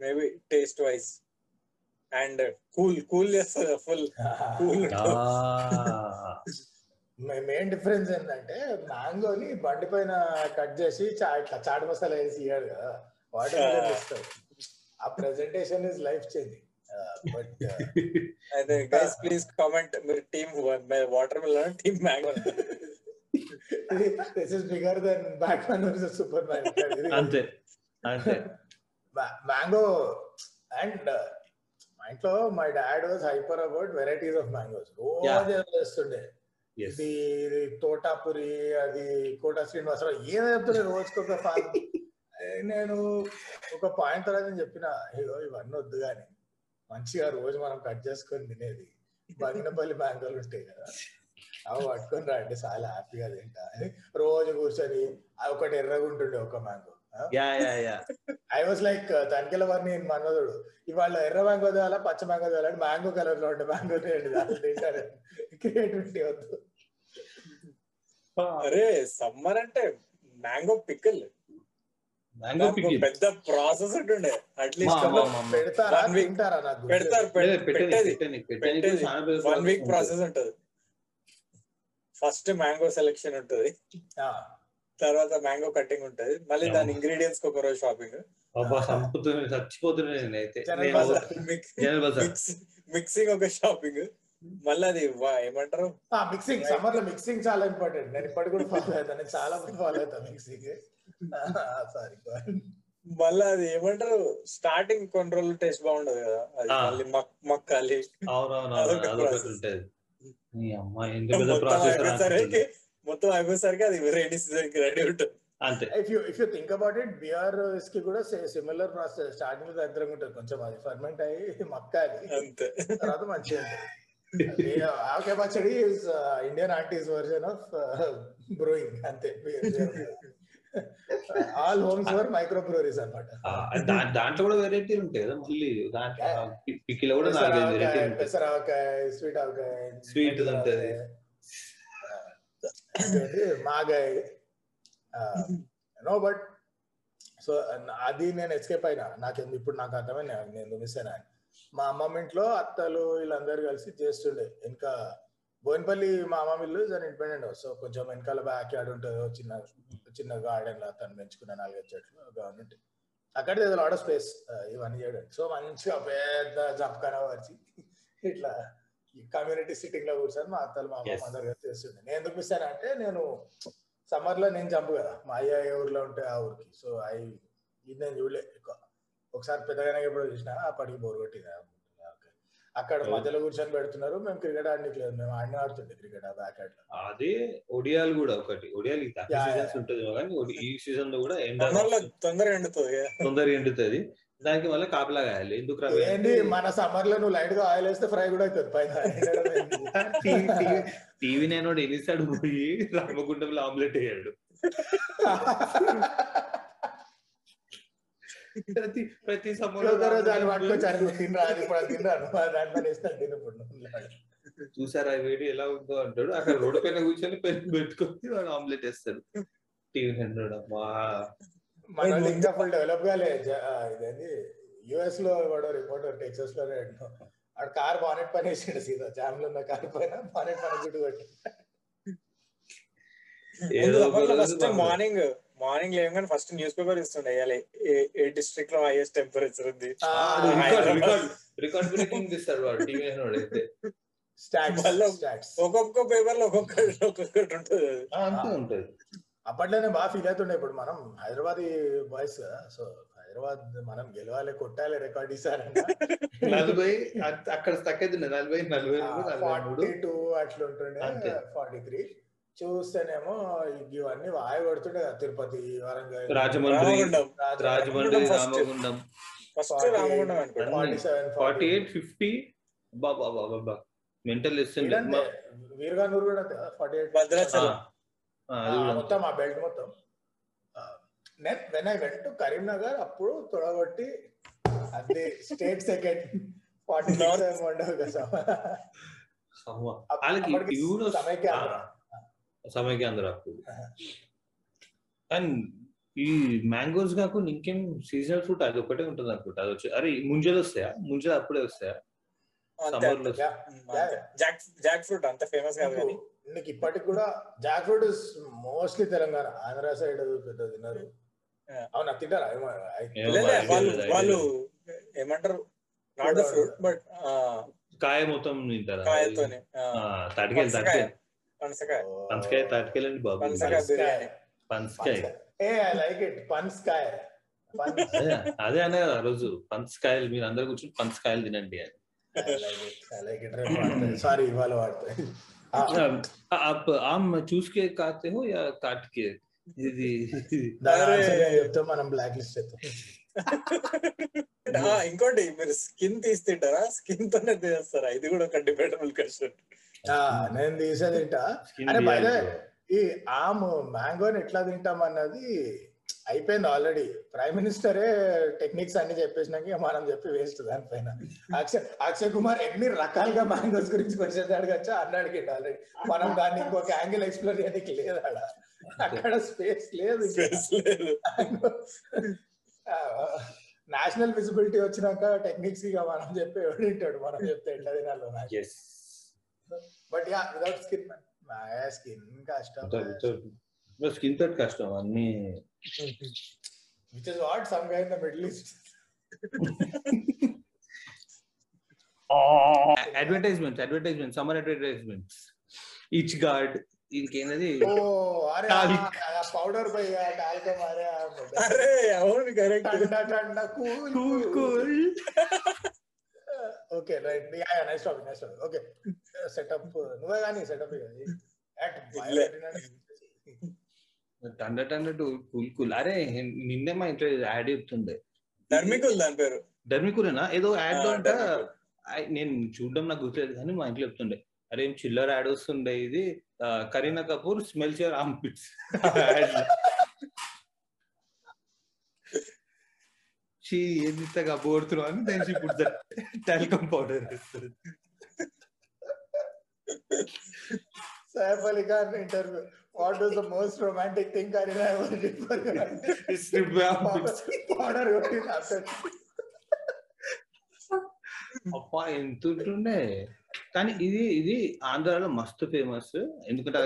Maybe taste wise and cool cool చేస్తుంది ఫుల్ కూల్ *laughs* మెయిన్ డిఫరెన్స్ ఏంటంటే మ్యాంగోని బండి పైన కట్ చేసి ఇట్లా చాట్ మసాలా వేసి ఇయ్యాడు కదా. వాటర్ మెలన్ ఇస్తాడు ఆ presentation is life changing but అయితే గైస్ ప్లీజ్ కామెంట్ మీరు team watermelon team mango this is bigger than Batman versus Superman అంతే అంతే. మ్యాంగో అండ్ మా ఇంట్లో my dad was hyper about varieties of mangoes. రోజు చేస్తుండే. ఇది తోటాపురి అది కోట శ్రీనివాసరావు ఏదో చెప్తుండే రోజుకొక నేను ఒక పాయింట్ తర్వాత చెప్పిన ఇగో ఇవన్నీ వద్దు కానీ మంచిగా రోజు మనం కట్ చేసుకొని తినేది బంగినపల్లి మ్యాంగోలు ఉంటాయి కదా అవి పట్టుకొని రండి చాలా హ్యాపీగా తింటా అని రోజు కూర్చొని ఒకటి ఎర్రగా ఉంటుండే ఒక mango yeah yeah yeah. I was like తనకెళ్ళ వారిని నేను మనోదుడు ఇవాళ ఎర్ర మ్యాంగో తేవాలా పచ్చ మ్యాంగో తేవాలంటే మ్యాంగో కలర్లో ఉంటే మ్యాంగో తింటారు. క్రియేటివిటీ వద్దు. అరే సమ్మర్ అంటే మ్యాంగో పిక్కల్. మ్యాంగో పికిల్ పెద్ద ప్రాసెస్ ఉంటుండే. అట్లీస్ట్ పెడతారా? తింటారా నాకు పెట్టేది వన్ వీక్. ప్రాసెస్ ఉంటది. ఫస్ట్ మ్యాంగో సెలెక్షన్ ఉంటది. ఆ, తర్వాత మ్యాంగో కటింగ్ ఉంటది. మళ్ళీ దాని. ఇంగ్రీడియంట్స్ ఒక రోజు షాపింగ్ నేనైతే. బజార్. మిక్సింగ్ ఒక షాపింగ్ మళ్ళీ అది ఏమంటారు? ఆ మిక్సింగ్ సమ్మర్లో మిక్సింగ్ చాలా ఇంపార్టెంట్ నేను ఇప్పటి కూడా ఫాలో అవుతాను. చాలా ఫాలో అవుతాను మిక్సింగ్ సారీ మళ్ళీ అది ఏమంటారు? స్టార్టింగ్ కొన్ని రోజులు టేస్ట్ బాగుండదు కదా? అది Ah. మళ్ళీ మక్- మక్కాలి. మొత్తం అయిపోయేసరికి మొత్తం అయిపోయేసరికి అది రెడీ సీజన్కి రెడీ ఉంటుంది. అంతే. If you if you think about it బియర్కి కూడా సిమిలర్ ప్రాసెస్ స్టార్టింగ్లో దరిద్రంగా ఉంటుంది. కొంచెం అది ఫర్మెంట్ అయ్యి మక్కాలి. అంతే. తర్వాత మంచిగా ఉంటుంది. ఆవకాయ పచ్చడి Indian aunties version of brewing అంతే. All homes were microbreweries అనమాట దాంట్లో కూడా వెరైటీలు ఉంటాయి కదా మళ్ళీ దాంట్లో పిక్కిలో కూడా వెరైటీ పెసరావకాయ స్వీట్ ఆవకాయ Sweet ఉంటది. మాగాయ. నో బట్ సో అది నేను ఎస్కేప్ అయినా. నాకు ఎందు- ఇప్పుడు నాకు అర్థమైంది. నేను మిస్ అయినా. మా అమ్మమ్మ ఇంట్లో అత్తలు వీళ్ళందరూ కలిసి చేస్తుండే. ఇంకా బోయినపల్లి మా అమ్మమ్మ ఇల్లు దాని ఇండిపెండెంట్ హౌస్ సో కొంచెం వెనకాల బ్యాక్ యార్డ్ ఉంటుంది చిన్న చిన్న గార్డెన్లో తను పెంచుకున్న నాలుగైదు చెట్లు గవర్నమెంట్ అక్కడ ఆఫ్ స్పేస్ ఇవన్నీ చేయడం. సో మంచిగా పెద్ద జంపకాన వచ్చి ఇట్లా కమ్యూనిటీ సిట్టింగ్లో కూర్చొని మా అత్తలు మా. అమ్మమ్మ అందరు కలిసి చేస్తుండే. నేను ఎందుకు మిస్ అంటే నేను సమ్మర్లో నేను జంపు కదా. మా అయ్య ఏ ఊర్లో ఉంటే ఆ ఊరికి. సో ఐ ఇది నేను చూడలే ఎక్కువ. ఒకసారి పెద్దగానే ఎప్పుడో చూసిన అప్పటికి బోర్ కొట్టింది. అక్కడ. మధ్యలో కూర్చొని పెడుతున్నారు. మేము క్రికెట్ ఆడడానికి లేదు మేము ఆడిన ఆడుతుండే క్రికెట్ ఆ బ్యాక్లో. అదే ఒడియాలు కూడా ఒకటి. ఒడియాలు ఉంటుంది కానీ ఈ సీజన్లో కూడా తొందరగా ఎండుతుంది కదా. తొందరగా ఎండుతుంది. దానికి మళ్ళీ కాపలా కాయాలి ఎందుకు? ఏంటి? మన సమ్మర్లో నువ్వు లైట్గా ఆయిల్ వేస్తే ఫ్రై కూడా అవుతుంది. పైన టీవీ నేను ఎన్నిసాడు పోయి రామగుండంలో ఆమ్లెట్ వేయాడు. *laughs* ప్రతి ప్రతి రోజు దాన్ని పట్టుకొచ్చి సమ్మర్ నువ్వు తినరా అది అది తినరాను దాంట్లో వేస్తాను తిను ఇప్పుడు నువ్వు. చూసారా వేడి ఎలా ఉందో అంటాడు. అక్కడ రోడ్డు పైన కూర్చొని పెన్ పెట్టుకొని వాడు ఆమ్లెట్ వేస్తాడు. టీవీ హండ్రెడ్ అమ్మా మన ఇంకా ఫుల్ డెవలప్ కాలే. ఇదేంది? యుఎస్లో వాడు రిపోర్టర్ టెక్సస్లో ఆడు కార్ బానెట్ పని వేసాడు సీదా. జామ్లో ఉన్న కార్ పైన బానెట్ పని గుడ్డు కొట్టి. మార్నింగ్ మార్నింగ్ లేవగానే ఫస్ట్ న్యూస్ పేపర్ ఇస్తుండే ఇవాళ ఏ- డిస్ట్రిక్ట్లో హైయెస్ట్ టెంపరేచర్ ఉంది? రికార్డ్ బ్రేకింగ్ వాడు టీవీ అయితే. ఒక్కొక్క పేపర్లో ఒక్కొక్కటి ఒక్కొక్కటి ఉంటుంది అంతే అప్పట్లోనే బాగా ఫీల్ అవుతుండే ఇప్పుడు మనం హైదరాబాద్ బాయ్స్ కదా సో హైదరాబాద్ మనం గెలవాలి కొట్టాలి రికార్డ్ ఇస్తారంట. నలభై అక్- అక్కడ స్టక్ అవుతుండే నలభై నలభై రెండు నలభై మూడు. ఫార్టీ టూ అట్లా ఉంటుండే. ఫార్టీ త్రీ చూస్తేనేమో ఇవన్నీ వాయి కొడుతుండే కదా తిరుపతి వరంగల్. రాజమండ్రి రాజమండ్రి. రామగుండం. ఫస్ట్ రామగుండం అనుకుంటా forty seven forty eight fifty బాబా బాబా మెంటల్ వీరగానూరు కూడా ఫార్టీ ఎయిట్ భద్రాచలం. మొత్తం ఆ బెల్ట్ మొత్తం. నేను వెన్ ఐ వెంట కరీంనగర్ అప్పుడు తొడగొట్టి అది స్టేట్ సెకండ్ ఫార్టీ North. ఉండవు కదా. వాళ్ళకి సమైక్యాంధ్ర అప్పుడు. అండ్ ఈ మ్యాంగోస్ కాకుండా ఇంకేం సీజనల్ ఫ్రూట్ అది ఒకటే ఉంటుంది అనుకుంటా. అది వచ్చి అరే ముంజలు వస్తాయా? ముంజలు అప్పుడే వస్తాయా. జాక్ ఫ్రూట్ అంత ఫేమస్ కాదు కానీ. నీకు- ఇప్పటికి కూడా jackfruit mostly Telangana Andhra side పెద్ద తిన్నారు. అవునా? తింటారా? వాళ్ళు. ఏమంటారు? నాట్ Fruit ఫ్రూట్ బట్ కాయ మొత్తం తింటారా? కాయతోని తడికెళ్ళి పనసకాయ. తడికెళ్ళి పనసకాయ పనసకాయ తడికెళ్ళండి బాబు పనసకాయ బిర్యానీ పనసకాయ ఏ ఐ లైక్ ఇట్ పన్స్కాయ పన్స్ అదే అదే అనే కదా ఆ రోజు పనసకాయలు మీరు అందరు కూర్చొని పనసకాయలు తినండి అని I like it. I like it. రేపు వాడతాయి. సారీ ఇవాళ వాడతాయి ఆ, आप आम चूस के खाते हो या काट के ఇది దాని అరే. answer నేను చెప్తే మనం బ్లాక్ లిస్ట్ అవుతాం ఆ, ఇంకోటి మీరు స్కిన్ తీసి తింటారా స్కిన్ తోనే తీస్తారా ఇది కూడా ఒక డిబేటబుల్ క్వశ్చన్ ఆ, నేను తీసే తింటా. తీయాలి ఈ ఆమ్ మ్యాంగోని ఎట్లా తింటాం అన్నది అయిపోయింది ఆల్రెడీ ప్రైమ్ మినిస్టరే టెక్నిక్స్ అన్ని చెప్పేసినాక మనం చెప్పి వేస్ట్ దానిపైన. అక్షయ్ అక్షయ్ కుమార్ ఎన్ని రకాలుగా మ్యాంగోస్ గురించి క్వశ్చన్ అడగచ్చా అన్న అడిగిండు ఆల్రెడీ మనం దాన్ని ఇంకొక యాంగిల్ ఎక్స్ప్లోర్ చేయడానికి లేదు అక్కడ స్పేస్ లేదు స్పేస్ లేదు. నేషనల్ విజిబిలిటీ వచ్చినాక టెక్నిక్స్ ఇక మనం చెప్పి ఎవడింటాడు మనం చెప్తే ఎట్లా తినాలో. But yeah, without skin, man. My skin customer. But skin third customer. Which is what some guy in the Middle East. oh, advertisements, advertisements, summer advertisements. Each guard, ఇంకేనది ఓ అరే powder పై talcum అరే అరే అవును correct cool cool Okay, right. Yeah, yeah, nice topic, nice topic. Okay, Uh, setup. నువ్వే కానీ setup. టండ టండ cool cool. అరే నిన్నే మా ఇంట్లో యాడ్ చెప్తుండే. ధర్మికుల్ దాని పేరు. ధర్మికురేనా ఏదో యాడ్లో అంట. నేను చూడడం నాకు గుర్తులేదు కానీ మా ఇంట్లో చెప్తుండే. అరే చిల్లర యాడ్ వస్తుండే ఇది. Kareena Kapoor smells your arm she ఏది ఇస్తాగా పోడుతున్నావు అని దాని she put that talcum powder Saif Ali Khan interview what was the most romantic thing for powder after అప్పా ఎంత ఉంటుండే కానీ ఇది ఇది ఆంధ్రాలో మస్తు ఫేమస్ ఎందుకంటే.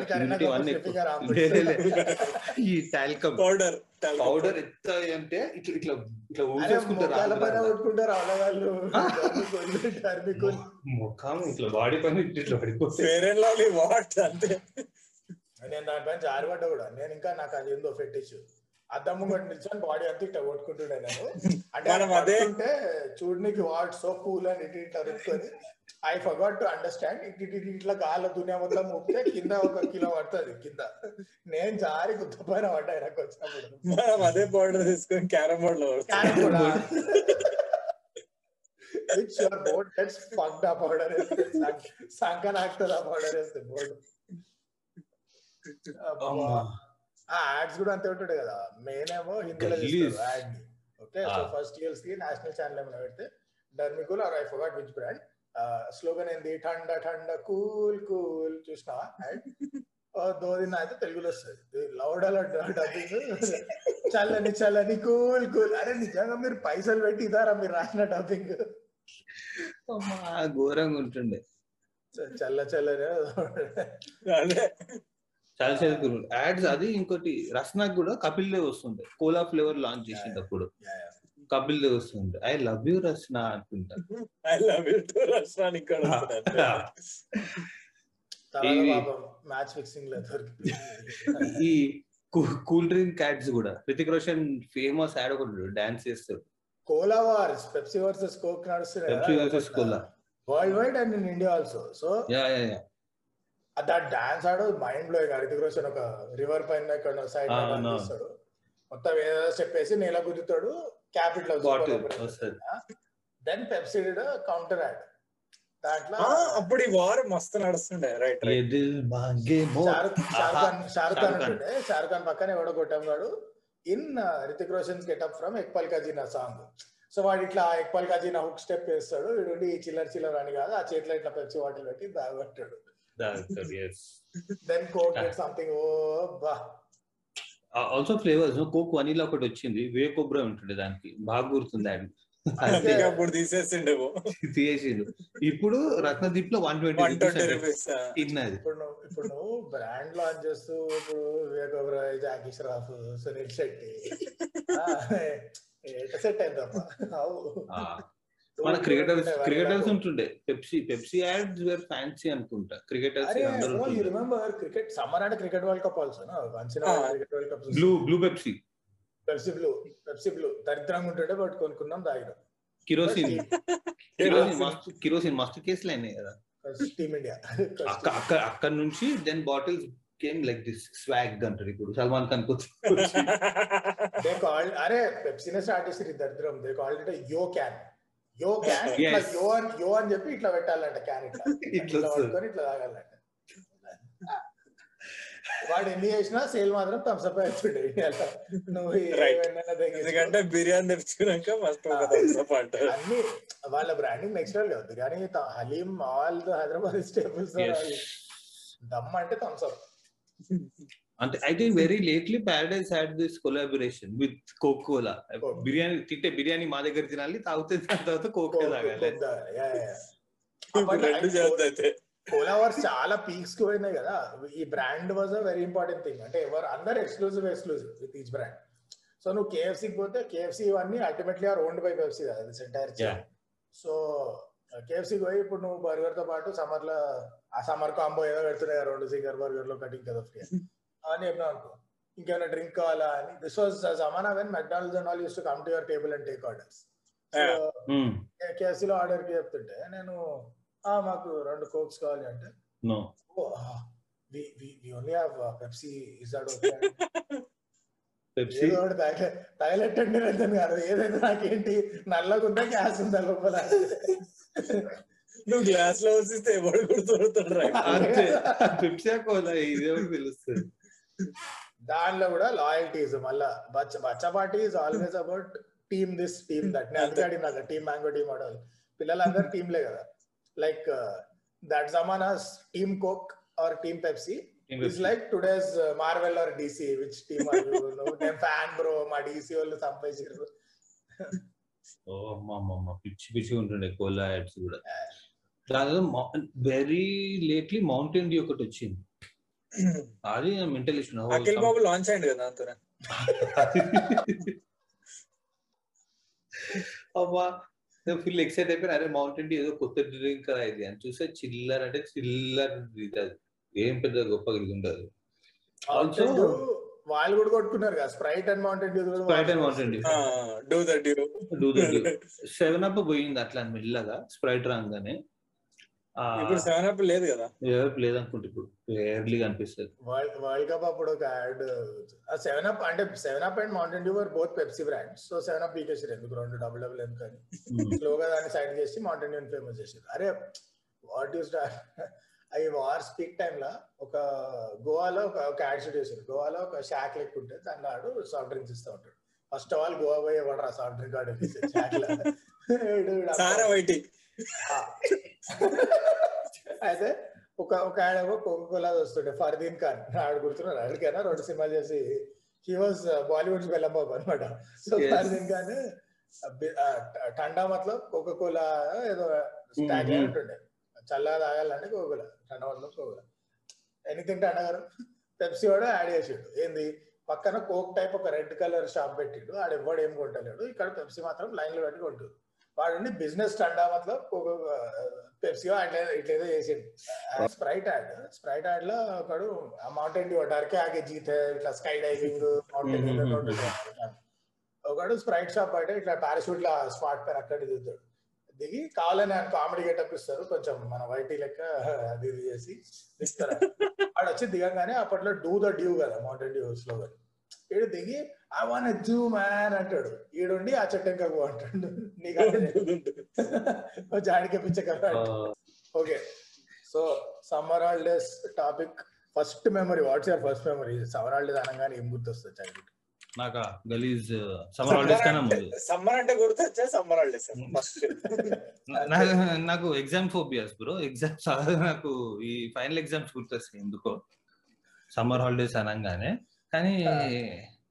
ఈ టాల్కమ్ పౌడర్ పౌడర్ ఎంత అంటే ఇట్లా ఇట్లా ఇట్లా ఊసేసుకుంటారు ముఖం ఇట్లా బాడీ పైన ఇట్లా అంతే. నేను దానిపైన జారిపడ్డా కూడా. నేను ఇంకా నాకు అది ఏందో ఫెట్టిష్ అద్దమ్మ కూడా నిల్చొని బాడీ అంతా ఇట్లా కొట్టుకుంటుండే నేను. అంటే మనం అదే అంటే చూడనికి వాట్ సో కూల్ అని ఇటు ఇట్లా రుక్కొని ఐ ఫర్గాట్ టు అండర్స్టాండ్ ఇటు ఇటు ఇట్లా గాల దునియా మొత్తం ముక్తే కింద ఒక కిలో పడుతుంది కింద. నేను జారి గుర్తుపోయిన పడ్డా నాకు వచ్చినప్పుడు. మనం అదే బోర్డర్ తీసుకొని క్యారమ్ బోర్డ్లో carrom board which your board gets fucked ఆ బోర్డర్ సంకన్ ఆక్తుంది ఆ బోర్డర్ వేస్తే బోర్డు ఆ యాడ్స్ కూడా అంతే ఉంటాడు కదా. మెయిన్ ఏమో హిందీలో యాడ్ని ఓకే సో Ah. ఫస్ట్ ఇయర్స్కి నేషనల్ ఛానల్ ఏమైనా పెడితే Dermicool or I forgot which brand slogan ఏంది? ఠండ ఠండ కూల్ కూల్. చూసినావా? యాడ్ దో దిన అయితే తెలుగులో వస్తుంది. లౌడల డబ్బింగ్ చల్లని చల్లని కూల్ కూల్. అరే నిజంగా మీరు పైసలు పెట్టి ఇదారా మీరు రాసిన డబ్బింగ్ ఘోరంగా ఉంటుండే. చల్ల చల్లని. అదే చాలా సేపు యాడ్స్ అది ఇంకోటి రస్నాక్ కూడా కపిల్ దేవ్ వస్తుండే. కోలా ఫ్లేవర్ లాంచ్ చేసేటప్పుడు కపిల్ దేవ్ వస్తుండే. ఐ లవ్ యూ రస్నా అనుకుంటా *laughs* ఐ లవ్ యూ టు రష్యాని ఇక్కడ *laughs* మ్యాచ్ ఫిక్సింగ్ *laughs* ఈ కూల్ డ్రింక్ క్యాట్స్ కూడా. రితిక్ రోషన్ ఫేమస్ యాడ్ ఒకటి డాన్స్ చేస్తాడు cola wars Pepsi versus Coke Pepsi versus Cola. Worldwide and in India also. So yeah yeah yeah. దాని dance ఆడు మైండ్లో రితిక్ రోషన్ ఒక రివర్ పైన సైడ్ చూస్తాడు మొత్తం ఏదో చెప్పేసి నేల గుద్దుతాడు capital then Pepsi counter ad దాంట్లో అప్పుడు ఈ వార్ మస్తు నడుస్తుండే. రైట్ షారుఖ్ ఖాన్ షారుఖ్ అంటుండే. షారుఖ్ ఖాన్ పక్కనే ఎవడో కొట్టంగాడు in uh, Hrithik Roshan getup from ఎక్పల్ కజీనా song so వాడు ఇట్లా ఎక్పల్ కజీనా హుక్ స్టెప్ వేస్తాడు. వీడు చిల్లర చిల్లర అని కాదు ఆ చేతిలో ఇట్లా పెప్సీ వాటర్ పెట్టి bag yes. Then Coke something ఓ బా ఆల్సో ఫ్లేవర్స్ కోక్ వనీలా ఒకటి వచ్చింది వే కొబ్బరి ఉంటుండే దానికి బాగా గుర్తుంది అది *laughs* అందుకే అప్పుడు తీసేసిండేమో తీసేసిండు. ఇప్పుడు రత్నదీప్లో వన్ ట్వంటీ రూపీస్ తిన్నది ఇప్పుడు బ్రాండ్ లాంచ్ చేస్తూ ఇప్పుడు వివేక్ ఒబరాయ్ జాకీ ష్రాఫ్ సునీల్ శెట్టి. *laughs* సెట్ అయిందమ్మా. ఆ, మన క్రికెటర్స్ క్రికెటర్స్ ఉంటుండే. Pepsi Pepsi ads were fancy అనుకుంటా. Cricketers you remember cricket summer అంటే cricket world cup also once in Ah. Cricket world cup blue blue Pepsi. Pepsi blue Pepsi blue. దరిద్రంగా ఉంటుండే బట్ కొనుక్కున్నాం తాగినాం. కిరోసిన్. *laughs* కిరోసిన్ మస్తు kerosene మస్తు కేసులు అయినాయి కదా. Team India. అక్క అక్క అక్కడ నుంచి then bottles came like this swag అంటారు ఇప్పుడు. సల్మాన్ ఖాన్ *laughs* అరే పెప్సీనే స్టార్ట్ చేసి దరిద్రం. They called it yo can yo can ఇట్లా Yes. యో అని యో అని చెప్పి ఇట్లా పెట్టాలంట క్యాన్ ఇట్లా *laughs* ఇట్లా ఇట్లా వస్తుంది. పట్టుకొని ఇట్లా తాగాలంట. వాడు ఎన్ని చేసినా సేల్ మాత్రం థమ్స్అప్ అవుతుండే ఇండియాలో నువ్వు. ఎందుకంటే బిర్యానీ తెచ్చుకున్నాక ఫస్ట్ అంటారు. అన్ని వాళ్ళ బ్రాండింగ్ నెక్స్ట్ లెవెల్ బిర్యానీ త- హలీం ఆల్ హైదరాబాద్ స్టేబుల్స్ దమ్ అంటే థమ్స్అప్. అంటే I think very lately Paradise had this collaboration with Coca Cola Coke. Biryani తింటే బిర్యానీ మా దగ్గర తినాలి తాగితే దాని తర్వాత కోక్ తాగాలి. రెండు చేద్దాం అయితే. కోలా వర్స్ చాలా పీక్స్కి పోయినాయి కదా. ఈ brand was a very important thing అంటే ఎవరు అందరు exclusive exclusive with each brand so నువ్వు కేఎఫ్సీకి పోతే కేఎఫ్సీ ఇవన్నీ ultimately are owned by Pepsi కదా దిస్ ఎంటైర్. సో కేఎఫ్సీకి పోయి ఇప్పుడు నువ్వు బర్గర్తో పాటు సమ్మర్లో ఆ సమ్మర్ కాంబో ఏదో పెడుతున్నాయి రెండు సింగర్ బర్గర్లో కటింగ్ కదా. ఫ్రీ అని చెప్పినా అనుకో. ఇంకేమైనా డ్రింక్ కావాలా అని. This was జమానా when McDonald's and all use to come to your table and take orders. కేఎఫ్సీలో ఆర్డర్కి చెప్తుంటే నేను "ఆ, మాకు రెండు కోక్స్ కావాలి అంటే no we, we, we only have Pepsi. Is that okay? Pepsi ఏదో ఒకటి తగ- తగలెట్టండి వెళ్తాను కాదు ఏదైతే నాకేంటి నల్లగా ఉందా గ్యాస్ ఉందా లోపల? నువ్వు గ్లాస్లో వస్తే ఎవడు గుర్తుపడతాడు పెప్సీ కోలా? ఇదే తెలుస్తుంది? దానిలో కూడా లాయల్టీస్ మళ్ళా బచ్చ బచ్చపాటి is always about team this team that నేను అందుకే అడిగినా టీమ్ మ్యాంగో టీమ్ ఆడాలి పిల్లలందరూ *laughs* టీంలే కదా. Like that జమానాస్ team Coke or team Pepsi it's like today's Marvel or DC which team నేను ఫ్యాన్ బ్రో మా డీసీ వాళ్ళు సంపాదించారు. ఓ పిచ్చి పిచ్చి ఉంటుండే కోలా యాడ్స్ కూడా దానిలో వెరీ లేట్లీ మౌంటైన్ డ్యూ ఒకటి వచ్చింది. అది మెంటల్ ఇష్యూ అఖిల్ బాబు లాంచ్ అయింది కదా దాంతో అమ్మా ఫుల్ ఎక్సైట్ అయిపోయిన. అరే మౌంటైన్ ఏదో కొత్త డ్రింక్ కదా ఇది అని చూస్తే చిల్లర్ అంటే చిల్లర్ ఇది అది. ఏం పెద్ద గొప్ప ఉండదు. వాళ్ళు కూడా కొట్టుకున్నారు కదా. Sprite and Mountain Dew Sprite and Mountain Dew do the Dew do the Dew seven up పోయింది అట్లా మెల్లగా స్ప్రైట్ రాగానే. ఇప్పుడు సెవెన్ అప్ లేదు కదా. ఎవరికి లేదనుకుంటే ఇప్పుడు. ఎర్లీగా అనిపిస్తుంది. వరల్డ్ కప్ అప్పుడు ఒక యాడ్ సెవెన్ అప్ అంటే seven up and Mountain Dew were both Pepsi brands so seven up పీకేసారు ఎందుకు రెండు డబుల్ డబుల్ ఎందుకని. స్లోగా దాన్ని సైడ్ చేసి మౌంటైన్ డ్యూ ఫేమస్ చేసారు అరే వాట్ యూస్ అవి వార్ స్పీక్ టైమ్లో ఒక గోవాలో ఒక ఒక యాడ్ షూట్ చేశారు. గోవాలో ఒక షాక్ లెక్క ఉంటే దాంట్లో ఆడు సాఫ్ట్ డ్రింక్స్ ఇస్తూ ఉంటాడు. ఫస్ట్ ఆఫ్ ఆల్ గోవా పోయి ఎవడరా సాఫ్ట్ డ్రింక్ ఆడు షాక్ వీడు- వీడు. అయితే ఒక ఒక ఆయన కోకా కోలా వస్తుండే ఫర్దీన్ ఖాన్. ఆడు గుర్తున్నారు ఆడికైనా రెండు సినిమాలు చేసి హీ వాజ్ బాలీవుడ్ బెల్లంబాబు అనమాట సో. ఫర్దీన్ ఖాన్ ఠండా మతలబ్ కోకా కోలా ఏదో స్టాగ్. ఉంటుండే చల్లగా తాగాలంటే కోకా కోలా ఠండా మతలబ్ కోకా ఎనీథింగ్ ఠండా గారు? పెప్సీ కూడా యాడ్ చేసాడు. ఏంది? పక్కన కోక్ టైప్ ఒక రెడ్ కలర్ షాప్ పెట్టిండు. ఆడు ఎవడు ఏం కొంటలేడు ఇక్కడ పెప్సీ మాత్రం లైన్లో పెట్టి కొంటు వాడు బిజినెస్ టండా మతలబ్ పెప్సీ అట్లా ఇట్లేదో చేసిండు. స్ప్రైట్ యాడ్ స్ప్రైట్ యాడ్లో ఒకడు మౌంటైన్ డ్యూ డర్కే ఆగే జీతే ఇట్లా స్కై డైవింగ్ మౌంటైన్ ఒకడు స్ప్రైట్ షాప్ బయట ఇట్లా పారాషూట్ లా స్మార్ట్ పేర్ అక్కడ దిగుతాడు దిగి కావాలని ఆయన కామెడీ గెటప్ ఇస్తారు కొంచెం మన వైటీ లెక్క అది చేసి దిగుతారు వాడు వచ్చి దిగంగానే అప్పట్లో డూ ద డ్యూ కదా మౌంటైన్ డ్యూ స్లోగన్ ఈడు దిగి ఐ వాన్ డ్యూ మ్యాన్ అంటాడు. ఈడుండి ఆ చెట్టు పో అంటాడు. నీకు జాడికి పిచ్చక okay. So summer holidays topic first memory what's your first memory? Summer holidays అనగానే ఏం గుర్తొస్తుంది చైల్డ్హుడ్ నాకు? గలీజ్ సమ్మర్ హాలిడేస్ కన్నా ముందు. సమ్మర్ అంటే గుర్తొచ్చే? Summer holidays first. నాకు నాకు ఎగ్జామ్ ఫోబియాస్ బ్రో ఎగ్జామ్స్ నాకు ఈ ఫైనల్ ఎగ్జామ్స్ గుర్తొస్తాయి ఎందుకో. సమ్మర్ హాలిడేస్ అనగానే. కానీ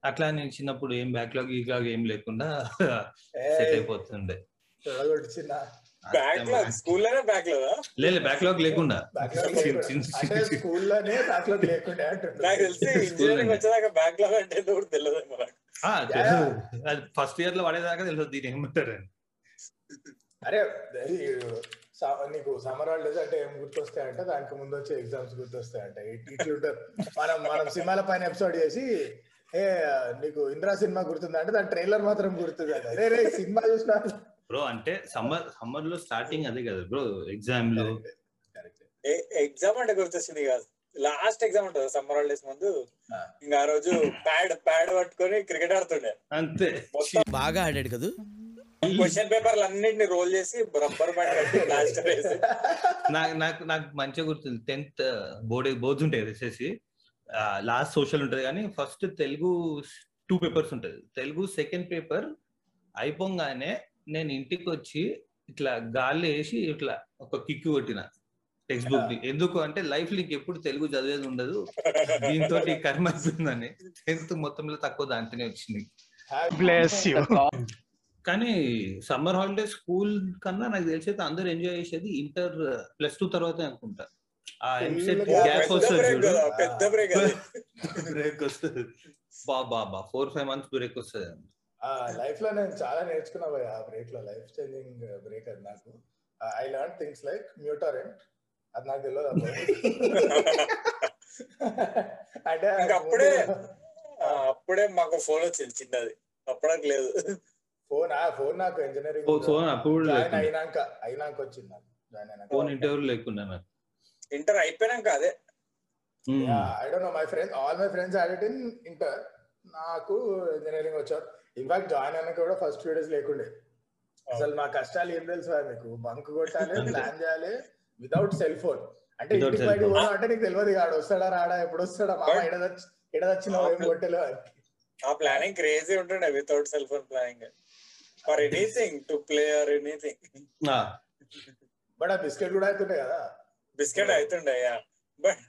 అట్లా నేను చిన్నప్పుడు ఏం బ్యాక్లాగ్ ఈలాగ్ ఏం లేకుండా సెట్ అయిపోతుండే. స్కూల్లోనే బ్యాక్లాగ్ లేదు బ్యాక్లాగ్ లేకుండా. స్కూల్లోనే బ్యాక్లాగ్ లేకుండా అంటుండే. నాకు తెలిసి ఇంజనీరింగ్ వచ్చేదాకా బ్యాక్లాగ్ అంటే కూడా తెలియదు. తెలుసు. అది ఫస్ట్ ఇయర్లో పడేదాకా తెలియదు దీని ఏమంటారు అరే నీకు సమ్మర్ హాలిడేస్ అంటే ఏం గుర్తొస్తాయంటే దానికి ముందు వచ్చే ఎగ్జామ్స్ గుర్తొస్తాయంట. ఇట్లుంటారు మనం మనం సినిమాల పైన ఎపిసోడ్ చేసి ఏ నీకు ఇంద్రా సినిమా గుర్తుందా అంటే దాని ట్రైలర్ మాత్రం గుర్తుంది రే రే సినిమా చూసినా బ్రో అంటే సమ్మర్ సమ్మర్లో స్టార్టింగ్ అదే కదా బ్రో ఎగ్జామ్లో ఎగ్జామ్ అంటే గుర్తొచ్చింది కాదు. లాస్ట్ ఎగ్జామ్ ఉంటుంది సమ్మర్ హాలిడేస్ ముందు. ఇంకా ఆ రోజు ప్యాడ్ ప్యాడ్ పట్టుకొని క్రికెట్ ఆడుతుండే. అంతే. బాగా ఆడాడు కదా? క్వశ్చన్ పేపర్లు అన్నిటిని రోల్ చేసి రబ్బర్ బ్యాండ్ కట్టి ప్లాస్టర్ వేసి. నాకు నాకు నాకు మంచిగా గుర్తుంది. టెన్త్ బోర్డ్ బోర్డ్స్ ఉంటాయి వచ్చేసి లాస్ట్ సోషల్ ఉంటది కానీ ఫస్ట్ తెలుగు టూ పేపర్స్ ఉంటది. తెలుగు సెకండ్ పేపర్ అయిపోగానే నేను ఇంటికి వచ్చి ఇట్లా గాలి వేసి ఇట్లా ఒక కిక్ కొట్టిన టెక్స్ట్ బుక్ని ఎందుకు అంటే లైఫ్ లీక్ ఎప్పుడు తెలుగు చదివేది ఉండదు. దీంతో కర్మ టెన్త్ మొత్తంలో తక్కువ దాంట్లోనే వచ్చింది. బ్లెస్ యూ *laughs* కానీ సమ్మర్ హాలిడే స్కూల్ కన్నా నాకు తెలిసి అయితే అందరూ ఎంజాయ్ చేసేది ఇంటర్ ప్లస్ టూ తర్వాతే అనుకుంటా. ఆ ఎంసెట్ గ్యాప్ పెద్ద వస్తుంది బ్రేక్ చూడు. *laughs* వస్తుంది. బా బా బా ఫోర్ ఫైవ్ మంత్స్ బ్రేక్ వస్తుంది ఆ లైఫ్లో నేను చాలా నేర్చుకున్నా భయ్య ఆ బ్రేక్లో. లైఫ్ చేంజింగ్ బ్రేక్ అది నాకు. ఐ లర్న్ థింగ్స్ లైక్ మ్యూటరెంట్ అది నాకు తెలియదు *laughs* అంటే అప్పుడే అప్పుడే మాకు ఫోన్ వచ్చింది చిన్నది. అప్పటికి లేదు. ఫోన్ ఆ ఫోన్ నాకు ఇంజనీరింగ్ ఫోన్ అప్పుడు జాయిన్ అయినాక అయినాక వచ్చింది నాకు జాయిన్ ఫోన్ అయినాక ఇంటర్వ్యూ లేకుండా నాకు ఇంటర్ అయిపోయినాక అదే. I don't know my friends all my friends add in inter. నాకు ఇంజనీరింగ్ వచ్చారు. ఇన్ఫాక్ట్ జాయిన్ అయినాక కూడా ఫస్ట్ టూ డేస్ లేకుండే. అసలు మా కష్టాలు ఏం తెలుసు మీకు? బంక్ కొట్టాలి. ప్లాన్ చేయాలి వితౌట్ సెల్ ఫోన్ అంటే ఇంటికి బయట. పోవడం అంటే నీకు తెలియదు ఆడ వస్తాడా రాడా ఎప్పుడు వస్తాడా? మామ ఎడదచ్చి ఎడదచ్చిన ఏం కొట్టలేవు అని. ఆ ప్లానింగ్ క్రేజీ ఉంటుండే without cell phone planning for anything to play or anything but ah biscuit కూడా అవుతుండే కదా. బిస్కెట్ అవుతుండే బట్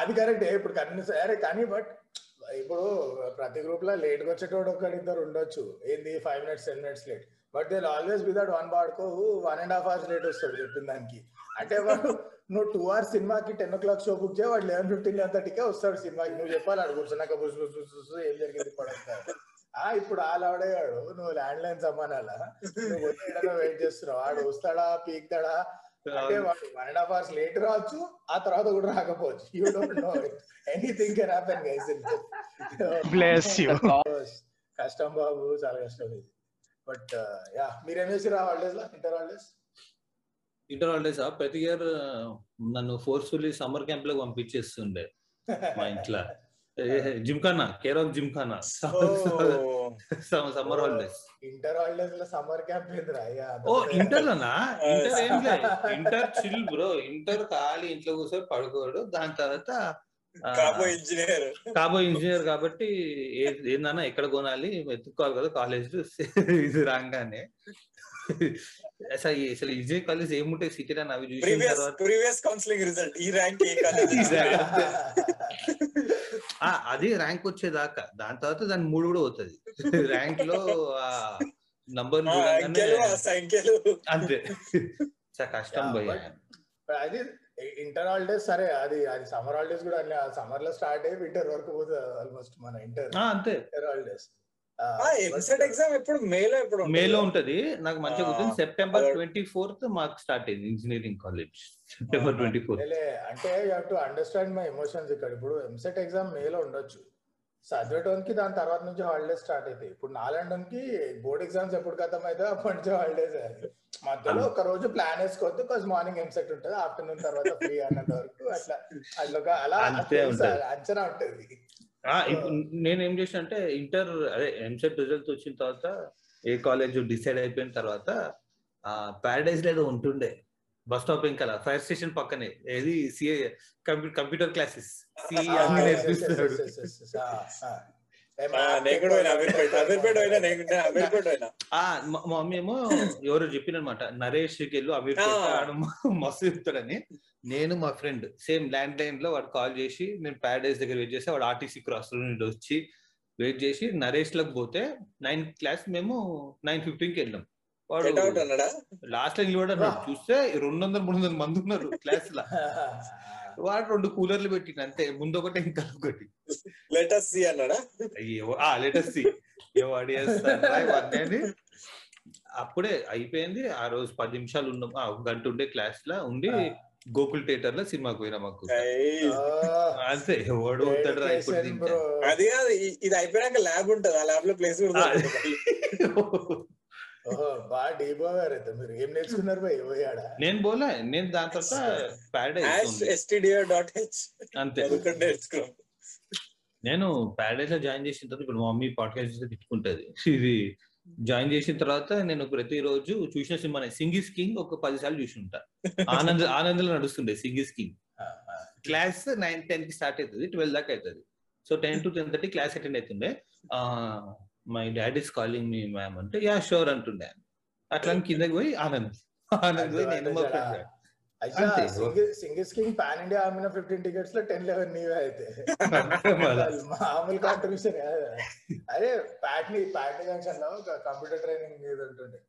అది కరెక్ట్. ఇప్పుడు కన్నీ సరే కానీ బట్ ఇప్పుడు ప్రతి గ్రూప్లో లేట్గా వచ్చేటోడు ఒకటి ఇద్దరు ఉండొచ్చు. ఏంది five minutes ten minutes late but they always be that one బాడుకో one and half hours late వస్తాడు చెప్పిన దానికి. అంటే వాడు నువ్వు టూ అవర్స్ సినిమాకి ten o'clock show book చేయ వాడు లెవెన్ ఫిఫ్టీన్ థర్టీకే వస్తాడు సినిమాకి నువ్వు చెప్పాలి అడు కూర్చున్నాక బుస్ బుస్ బుస్ బుస్ ఏం జరిగింది పడక ఆ ఇప్పుడు ఆల్ ఆడేవాడు నువ్వు ల్యాండ్ లైన్ సమానాలా? నువ్వు వెయిట్ చేస్తున్నావు? వాడు వస్తాడా? పీక్తాడా? అంటే వాడు one and half hours late రావచ్చు ఆ తర్వాత కూడా రాకపోవచ్చు. You don't know anything can happen guys bless you కష్టం బాబు చాలా కష్టం ఇది. బట్ యా మీరేం చేసిరా హాలిడేస్లో? ఇంటర్ హాలిడేస్ ఇంటర్ హాలిడేస్ ప్రతి ఇయర్ నన్ను ఫోర్స్ఫుల్లీ సమ్మర్ క్యాంప్లో పంపించేస్తుండే మా ఇంట్లో. Gymkhana? Care of Gymkhana summer holidays inter హాలిడేస్లో సమ్మర్ క్యాంప్ ఓ ఇంటర్ లోనా ఇంటర్ ఏం లేదు. ఇంటర్ చిల్ బ్రో ఇంటర్ ఖాళీ ఇంట్లో కూర్చొని పడుకోడు. దాని తర్వాత ఆ, కాబో ఇంజనీర్ కాబోయే ఇంజనీర్ కాబట్టి ఏందన్నా ఎక్కడ కొనాలి? వెతుక్కోవాలి కదా కాలేజ్ ఇది రాగానే. *laughs* అసలు అసలు విజయ్ కాలేజ్ ఏముంటాయి? సిటీ అని అవి చూసిన తర్వాత ప్రీవియస్ కౌన్సిలింగ్ రిజల్ట్. ఈ ర్యాంక్ *laughs* *laughs* అది ర్యాంక్ వచ్చేదాకా. దాని తర్వాత దాని మూడు కూడా పోతుంది. ర్యాంక్లో నంబర్ అంతే. చాలా కష్టం అది ఇంటర్ హాలిడేస్ సరే అది అది సమ్మర్ హాలిడేస్ కూడా సమ్మర్లో స్టార్ట్ అయ్యి వింటర్ వరకు పోతుంది ఆల్మోస్ట్ మన ఇంటర్. Inter holidays. ఎగ్జామ్ ఎప్పుడు? మేలో ఎప్పుడు ఉంటుంది? మేలో ఉంటది. నాకు మంచిగా గుర్తుంది. సెప్టెంబర్. ట్వంటీ ఫోర్త్ మాకు స్టార్ట్ అయింది engineering college September twenty fourth అంటే you have to understand my emotions ఇక్కడ. ఇప్పుడు ఎంసెట్ ఎగ్జామ్ మేలో ఉండొచ్చు. చదివేటోనికి దాని తర్వాత నుంచి హాలిడేస్ స్టార్ట్ అవుతాయి ఇప్పుడు నాలండోనికి బోర్డ్ ఎగ్జామ్స్ ఎప్పుడు ఖతం అయితే అప్పటి నుంచి హాలిడేస్ మధ్యలో ఒక రోజు ప్లాన్ వేసుకోవద్దు బికాస్ మార్నింగ్ ఎంసెట్ ఉంటుంది. ఆఫ్టర్నూన్ తర్వాత ఫ్రీ అన్నంత వరకు అట్లా. అట్లా అలా. అంచనా ఉంటది. ఇప్పుడు నేను ఏం చేసిన అంటే ఇంటర్ అదే ఎంసెట్ రిజల్ట్ వచ్చిన తర్వాత ఏ కాలేజ్ డిసైడ్ అయిపోయిన తర్వాత ప్యారడైజ్ లేదో ఉంటుండే. బస్ స్టాప్ ఇంకా ఫైర్ స్టేషన్ పక్కనే. ఏది? CA computer classes. CA mummy ఏమో ఎవరో చెప్పినమాట నరేష్ వెళ్ళు అమీర్ ఆ. మస్తు చెప్తాడని. నేను మా ఫ్రెండ్ సేమ్ ల్యాండ్ లైన్లో వాడు కాల్ చేసి నేను ప్యారడైజ్ దగ్గర వెయిట్ చేస్తే వాడు ఆర్టీసీ క్రాస్ నుండి వచ్చి వెయిట్ చేసి నరేష్లకు పోతే నైన్ క్లాస్ మేము నైన్ ఫిఫ్టీన్కి వెళ్ళాం. వాడు గెట్ అవుట్ అన్నాడా? లాస్ట్లో నిలబడి చూస్తే రెండు వందల మూడు వందల మంది ఉన్నారు క్లాస్లో. *laughs* వాడు రెండు కూలర్లు పెట్టిండు అంతే. ముందు ఒకటి ఇంకా ఒకటి లెటర్ సి అన్నాడా? అయ్యో ఆ లేటెస్ట్ వాడి అని. అప్పుడే అయిపోయింది. ఆ రోజు పది నిమిషాలు ఉన్నాం గంట ఉండే క్లాస్లో ఉండి గోకుల్ థియేటర్లో సినిమాకి పోయినా మాకు అంతే ఎవడు అవుతాడు. అది కాదు ఇది అయిపోయినాక ల్యాబ్ ఉంటది ఆ ల్యాబ్లో ప్లేస్ *laughs* బాగా అయితే. మీరు ఏం నేర్చుకున్నారు పోయాడా నేను పోలే నేను దాని తర్వాత యాష్ ప్యారడైజ్ ఎస్టీడియో డాట్ హెచ్ అంతే. నేర్చుకున్నాం. నేను ప్యారడైజ్లో జాయిన్ చేసిన తర్వాత ఇప్పుడు మా మమ్మీ పాడ్కాస్ట్ తిట్టుకుంటది. ఇది జాయిన్ చేసిన తర్వాత నేను ప్రతిరోజు చూసిన సినిమా సింగిస్ కింగ్ ఒక పది సార్లు చూసి ఉంటా ఆనంద్ ఆనందంలో నడుస్తుండే సింగిస్ కింగ్. క్లాస్ నైన్ టెన్కి స్టార్ట్ అవుతుంది ట్వెల్వ్ దాకా అవుతుంది. So ten to ten thirty class attend అవుతుండే. My dad is calling me ma'am అంటే యా షూర్ అంటుండే. అట్లా కిందకి పోయి ఆనంద్. ఆనంద్ నేను. సింగిల్స్ కింగ్ పాన్ ఇండియా అమ్మిన ఫిఫ్టీన్ టికెట్స్లో టెన్ లెవెన్ నీవే అయితే. మామూలు కాంట్రిబ్యూషన్ అదే ప్యాట్నీ ప్యాట్నీ జంక్షన్లో కంప్యూటర్ ట్రైనింగ్ మీద ఉంటుండే.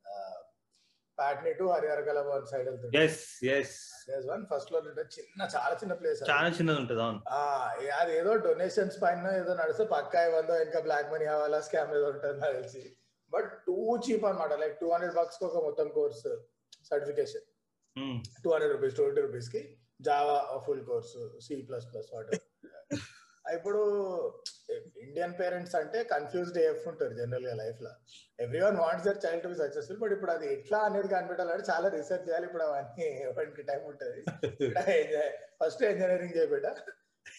Patny to Harihara one side వెళ్తుండే ఎస్ ఎస్ వన్ ఫస్ట్లో చిన్న చాలా చిన్న ప్లేస్ చాలా చిన్నది ఉంటుంది అవును. అది ఏదో డొనేషన్స్ పైన ఏదో నడిస్తే పక్కా వందో ఇంకా బ్లాక్ మనీ కావాలా స్కామ్ ఏదో ఉంటుంది నాకు తెలిసి. బట్ టూ చీప్ అన్నమాట లైక్ టూ హండ్రెడ్ బక్స్ ఒక మొత్తం course certification. Two hundred rupees two hundred రూపీస్కి Java full course C plus plus what ఇప్పుడు ఇండియన్ పేరెంట్స్ అంటే కన్ఫ్యూజ్డ్ ఏఫ్ ఉంటారు జనరల్గా లైఫ్లో. Everyone wants their child to be successful but ఇప్పుడు అది ఎట్లా అనేది కనిపెట్టాలంటే చాలా రీసెర్చ్ చేయాలి. ఇప్పుడు అవన్నీ టైం ఉంటుంది. ఫస్ట్ ఇంజనీరింగ్ చేయబెట్ట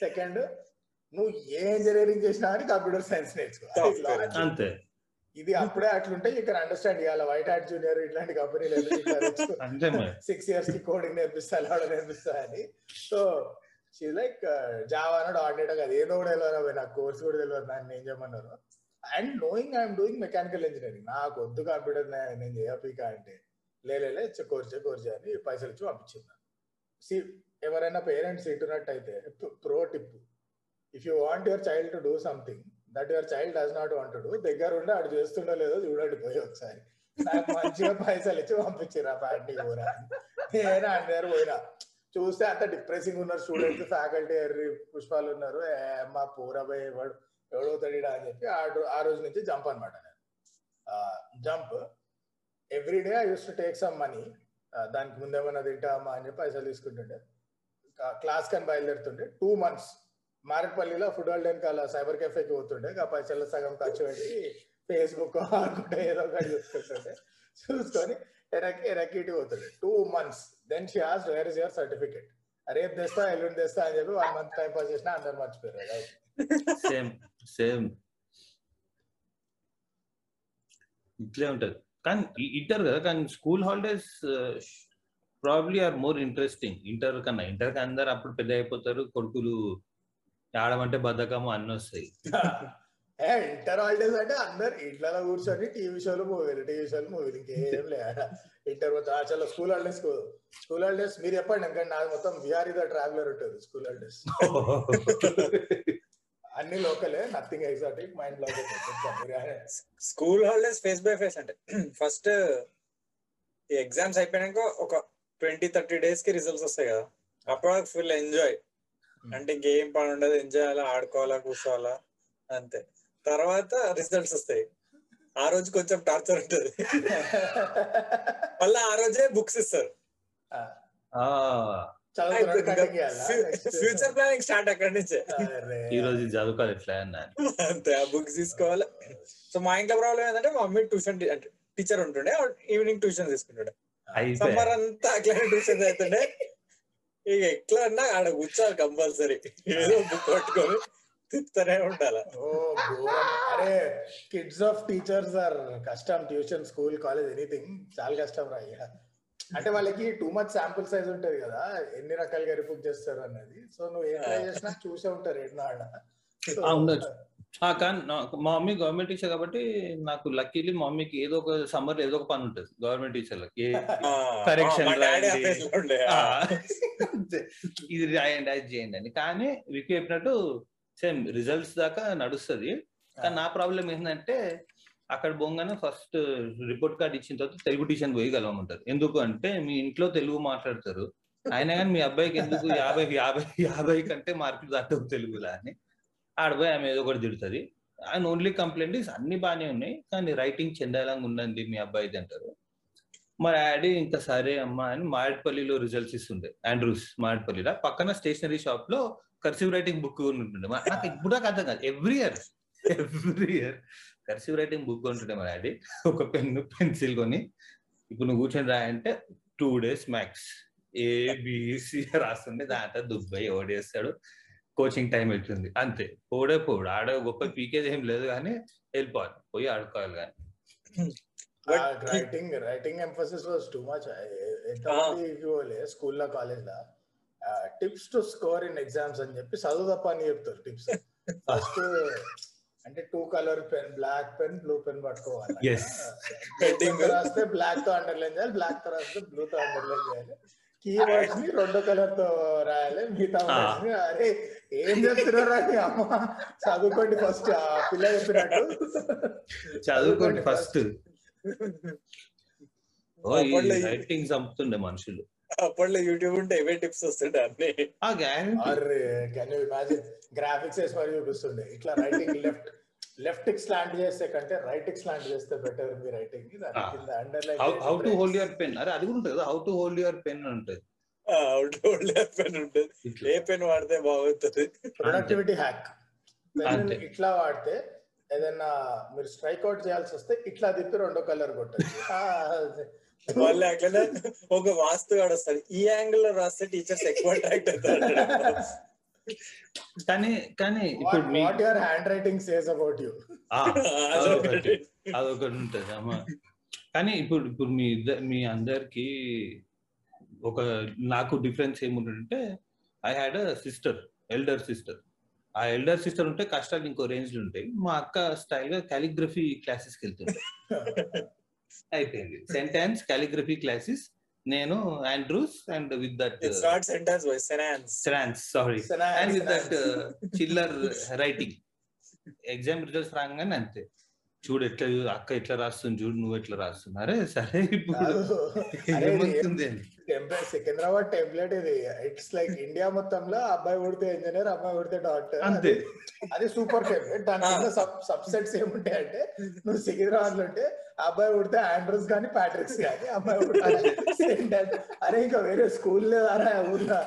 సెకండ్ నువ్వు ఏ ఇంజనీరింగ్ చేసినా అని కంప్యూటర్ సైన్స్. నేర్చుకో. అంతే. ఇది అప్పుడే అట్లుంటే ఇక్కడ అండర్స్టాండ్ చేయాలి వైట్ హ్యాట్ జూనియర్ ఇట్లాంటి కంపెనీలు సిక్స్ ఇయర్స్కి కోడింగ్ నేర్పిస్తా అలా నేర్పిస్తా అని. సో షీజ్ లైక్ జావా అన్నాడు డాట్ నెట్ ఏదో కూడా తెలియదు నాకు కోర్స్ కూడా తెలియదు. దాన్ని ఏం చేయమన్నారు and knowing I'm doing mechanical engineering నాకు వద్దు కంప్యూటర్ నేను చేయపీక అంటే లేలే కోర్స్ కోర్స్ అని పైసలు ఇచ్చి పంపించింది సి ఎవరైనా parents ఇటున్నట్టయితే pro tip if you want your child to do something that your child does not want do దగ్గర ఉండి ఆడు చేస్తుండో లేదో చూడండి పోయి ఒకసారి. నాకు మంచిగా పైసలు ఇచ్చి పంపించారు ఆ పార్టీ కూడా నేను అందరు పోయినా. చూస్తే అంత డిప్రెసింగ్ ఉన్నారు స్టూడెంట్స్ ఫ్యాకల్టీ ఎర్రి పుష్పాలు ఉన్నారు. ఏ మా పూరా ఎవడు వాడు అని చెప్పి ఆ ఆ రోజు నుంచి జంప్ అనమాట నేను. Jump every day I use to take some money దానికి ముందేమన్నా తింటామా అని చెప్పి పైసలు తీసుకుంటుండే. క్లాస్ కని బయలుదేరుతుండే. టూ మంత్స్ మారేపల్లిలో ఫుట్బాల్ అలా సైబర్ కెఫేకి పోతుండే. ఆ పైసలు సగం ఖర్చు పెట్టి ఫేస్బుక్ అనుకుంటే ఏదో ఒకటి చూసుకుంటుండే. చూసుకొని ఎరక్కి ఎరకి పోతుండే. Two months then she has where is your certificate రేపు తెస్తా ఎల్లుండి తెస్తా అని చెప్పి వన్ మంత్ టైం పాస్ చేసినా అందరు మర్చిపోయారు సేమ్ సేమ్ ఇట్లే ఉంటది. కానీ ఇంటర్ కదా కానీ school holidays probably are more interesting inter కన్నా ఇంటర్కి అందరు అప్పుడు పెద్ద అయిపోతారు కొడుకులు ఆడమంటే బద్ధకము అన్ని వస్తాయి *laughs* ఇంటర్ హాలిడేస్ అంటే అందరు ఇంట్లో కూర్చొని టీవీ షోలు మూవీలు టీవీ షోలు మూవీలు ఇంకేం లేదు ఇంటర్ మొత్తం చలో స్కూల్ హాలిడేస్ స్కూల్ హాలిడేస్ మీరు చెప్పండి ఎందుకంటే నాకు మొత్తం విఆర్ ద ట్రావెలర్ ఉంటుంది స్కూల్ హాలిడేస్. అన్ని లోకలే nothing exotic mind block school holidays face by face అంటే *clears throat* ఫస్ట్ ఎగ్జామ్స్ అయిపోయినాక ఒక ట్వంటీ థర్టీ డేస్కి రిజల్ట్స్ వస్తాయి కదా. అప్పుడు ఫుల్ ఎంజాయ్. అంటే ఇంకేం పని ఉండదు ఎంజాయ్ అలా ఆడుకోవాలా కూర్చోవాలా అంతే. తర్వాత రిజల్ట్స్ వస్తాయి. ఆ రోజు కొంచెం టార్చర్ ఉంటుంది. మళ్ళీ ఆ రోజే బుక్స్ ఇస్తారు. ఫ్యూచర్ ప్లానింగ్ స్టార్ట్ అక్కడి నుంచే. ఈ రోజు చదువుకోవాలి ఎట్లా అంతే ఆ బుక్స్ తీసుకోవాలి. సో మా ఇంట్లో ప్రాబ్లం ఏంటంటే మా మమ్మీ ట్యూషన్ టీచర్ ఉంటుండే ఈవినింగ్ ట్యూషన్ తీసుకుంటుండే. సమ్మర్ అంతా అట్లా ట్యూషన్ అవుతుండే ఇక ఎట్లా అన్నా ఆడ కూర్చోవాలి కంపల్సరీ ఏదో బుక్ పట్టుకొని. తిప్పుతూనే ఉండాలి ఓ అరే కిడ్స్ ఆఫ్ టీచర్స్ ఆర్ కష్టం. ట్యూషన్ స్కూల్ కాలేజ్ ఎనీథింగ్ చాలా కష్టం రా అయ్యా అంటే వాళ్ళకి టూ మచ్ శాంపుల్ సైజ్ ఉంటది కదా. ఎన్ని రకాలుగా రిపుక్ చేస్తారు అన్నది. సో నువ్వు ఏం ట్రై చేసినా చూసే ఉంటారు ఎన్నో కానీ నాకు మా మమ్మీ గవర్నమెంట్ టీచర్ కాబట్టి నాకు లక్కీలీ మా మమ్మీకి ఏదో ఒక సమ్మర్ ఏదో ఒక పని ఉంటుంది. గవర్నమెంట్ టీచర్లకి ఆ, ఇది రాయండి అది చేయండి అని. కానీ వికి చెప్పినట్టు సేమ్ రిజల్ట్స్ దాకా నడుస్తుంది. కానీ నా ప్రాబ్లం ఏంటంటే అక్కడ పోగానే ఫస్ట్ రిపోర్ట్ కార్డ్ ఇచ్చిన తర్వాత తెలుగు టీచర్ పోయి కలవమంటారు ఎందుకు అంటే మీ ఇంట్లో తెలుగు మాట్లాడతారు. అయినా కానీ మీ అబ్బాయికి ఎందుకు యాభై యాభై యాభై కంటే మార్కులు దాటవు తెలుగులా అని. ఆడపోయి ఆమె ఏదో ఒకటి తిడుతుంది. అండ్ ఓన్లీ కంప్లైంట్ ఇస్ అన్ని బాగానే ఉన్నాయి. కానీ రైటింగ్ చెందాలంగా ఉండండి మీ అబ్బాయిది అంటారు. మా డాడీ ఇంకా సరే అమ్మా అని మారేడ్పల్లిలో రిజల్ట్స్ ఇస్తుండే. ఆండ్రూస్ మారేడ్పల్లిలో. పక్కన స్టేషనరీ షాప్లో కర్సివ్ రైటింగ్ బుక్ ఉంటుండే. నాకు ఇప్పుడు అర్థం కాదు. Every year every year cursive writing book ఉంటుండే మా డాడీ. ఒక పెన్ను పెన్సిల్ కొని ఇప్పుడు నువ్వు కూర్చొని రాయంటే two days max A B C రాస్తుండే. దాంట్లో దుబ్బై ఓడేస్తాడు కోచింగ్ టైం అవుతుంది అంతే. పోడే పోడు. ఆడ గొప్ప పీకేది ఏం లేదు కానీ వెళ్ళిపోవాలి. పోయి ఆడుకోవాలి కానీ. Writing writing emphasis was too much స్కూల్లో కాలేజ్లో? Tips to score in exams అని చెప్పి చదువు తప్ప అని చెప్తారు టిప్స్ ఫస్ట్ అంటే two colour pen black pen blue pen పట్టుకోవాలి. రాస్తే బ్లాక్తో అండర్లైన్ చేయాలి బ్లాక్తో రాస్తే బ్లూ తో అండర్లైన్ చేయాలి. కీవర్డ్స్ని రెండో కలర్తో రాయాలి మిగతా ని అరే ఏం చెప్తున్నారా అమ్మ? చదువుకోండి ఫస్ట్ ఆ పిల్ల చెప్పినట్టు. చదువుకోండి ఫస్ట్ రైటింగ్ చంపుతుండే మనుషులు. అప్పట్లో యూట్యూబ్ ఉంటే ఏవే టిప్స్ వస్తుండే అన్ని? గ్రాఫిక్స్ వేసి మరి చూపిస్తుండే. ఇట్లా రైటింగ్ లెఫ్ట్ లెఫ్ట్కి స్లాంట్ చేస్తే కంటే రైట్కి స్లాంట్ చేస్తే బెటర్ మీ రైటింగ్. కింద underline how to hold your pen అరే అది కూడా ఉంటుంది కదా. How to hold your pen ఉంటుంది. అవుట్ పెన్ ఉంటుంది. ఇట్లా. ఏ పెన్ వాడితే బాగుంటుంది? Productivity hack. ఇట్లా వాడితే ఏదైనా మీరు స్ట్రైక్ అవుట్ చేయాల్సి వస్తే ఇట్లా తిప్పి రెండో కలర్ కొట్టండి మళ్ళీ అట్లనే ఒక వాస్తు వాడు వస్తాడు ఈ యాంగిల్లో రాస్తే టీచర్స్ ఎక్కువ అట్రాక్ట్ అవుతారు. కానీ కానీ ఇప్పుడు మీ what your handwriting says about you ఆ, *laughs* అదొకటి. అదొకటి ఉంటుంది. అమ్మా. కానీ ఇప్పుడు ఇప్పుడు మీ ఇద్దరు మీ అందరికి ఒక నాకు డిఫరెన్స్ ఏముంటుందంటే I had a sister elder sister ఆ ఎల్డర్ సిస్టర్ ఉంటే కష్టాలు ఇంకో రేంజ్లో ఉంటాయి. మా అక్క స్టైల్గా కాలిగ్రఫీ క్లాసెస్కి వెళ్తుండే. *laughs* అయిపోయింది. సెంటెన్స్ కాలిగ్రఫీ క్లాసెస్ నేను Andrews and with that not St Ann's St Ann's sorry and with that chiller writing exam results రాగానే అంతే. చూడు ఎట్లా అక్క ఎట్లా రాస్తుంది చూడు నువ్వు ఎట్లా రాస్తున్నారే సరే ఇప్పుడు ఏమవుతుంది టెంప్లెట్ సికింద్రాబాద్ టెంప్లెట్ ఇది. ఇట్స్ లైక్ ఇండియా మొత్తంలో అబ్బాయి పుడితే ఇంజనీర్ అమ్మాయి పుడితే డాక్టర్ అంతే. అది సూపర్ టెంప్లెట్ దాని కింద సబ్ సెట్స్ ఏముంటాయి అంటే నువ్వు సికింద్రాబాద్లో ఉంటే అబ్బాయి పుడితే ఆండ్రూస్ కానీ ప్యాట్రిక్స్ కానీ అమ్మాయి ఆండ్- అరే ఇంకా వేరే స్కూల్ లేదారా ఊర్లో?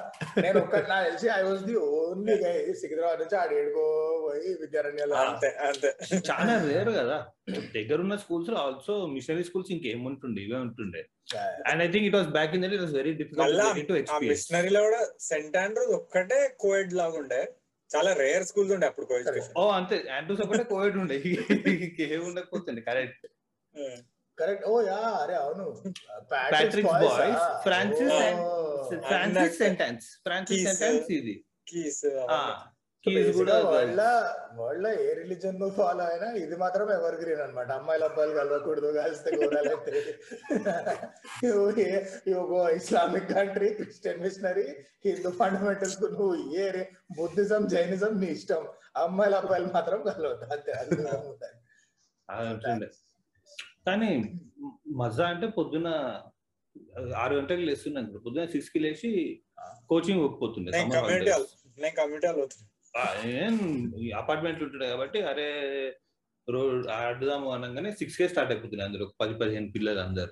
నేను ఒక్కటి నాకు తెలిసి I was the only guy Secunderabad నుంచి ఆడ ఏడుకో పోయి విద్యారణ్యాలు అంతే అంతే. చాలా రేర్ కదా. దగ్గర ఉన్న స్కూల్స్లో ఆల్సో మిషనరీ స్కూల్స్ ఇంకేముంటుండే ఇవే ఉంటుండే. And I think it was back in that it was very difficult to experience మిషనరీలో కూడా సెంట్ ఆండ్రూస్ ఒక్కటే కోఎడ్ లాగా ఉండే. చాలా రేర్ స్కూల్స్ ఉండే అప్పుడు ఓ అంతే. ఆండ్రూస్ ఒకటే కోవిడ్ ఉండే. ఇంకేం ఉండకపోతుంది కరెక్ట్ కరెక్ట్ ఓ యా అరే అవును. Patrick boys Francis Francis St Ann's Francis. St Ann's ఇది. కీస్ ఆ కీస్ కూడా వాళ్ళ వాళ్ళ ఏ రిలీజన్ ఫాలో అయినా ఇది మాత్రం ఎవర్ గ్రీన్ అనమాట అమ్మాయిలు అబ్బాయిలు కలవకూడదు కలిస్తే కూడాలైతే *laughs* Islamic country Christian missionary Hindu fundamentals నువ్వు ఏ బుద్ధిజం జైనిజం నీ ఇష్టం. అమ్మాయిలు అబ్బాయిలు మాత్రం కలవద్దు అంతే కానీ మజా అంటే పొద్దున ఆరు గంటలకు లేస్తున్నాను పొద్దున సిక్స్కి లేచి కోచింగ్ ఒప్పుపోతుండే నేను కమ్యూనిటీ. నేను కమ్యూనిటీ హాల్ అవుతుంది ఆ, ఏం అపార్ట్మెంట్ ఉంటుండే కాబట్టి అరే రోడ్ ఆడదాము అనగానే సిక్స్ కే స్టార్ట్ అయిపోతుంది అందరు ఒక పది పదిహేను పిల్లలు అందరు.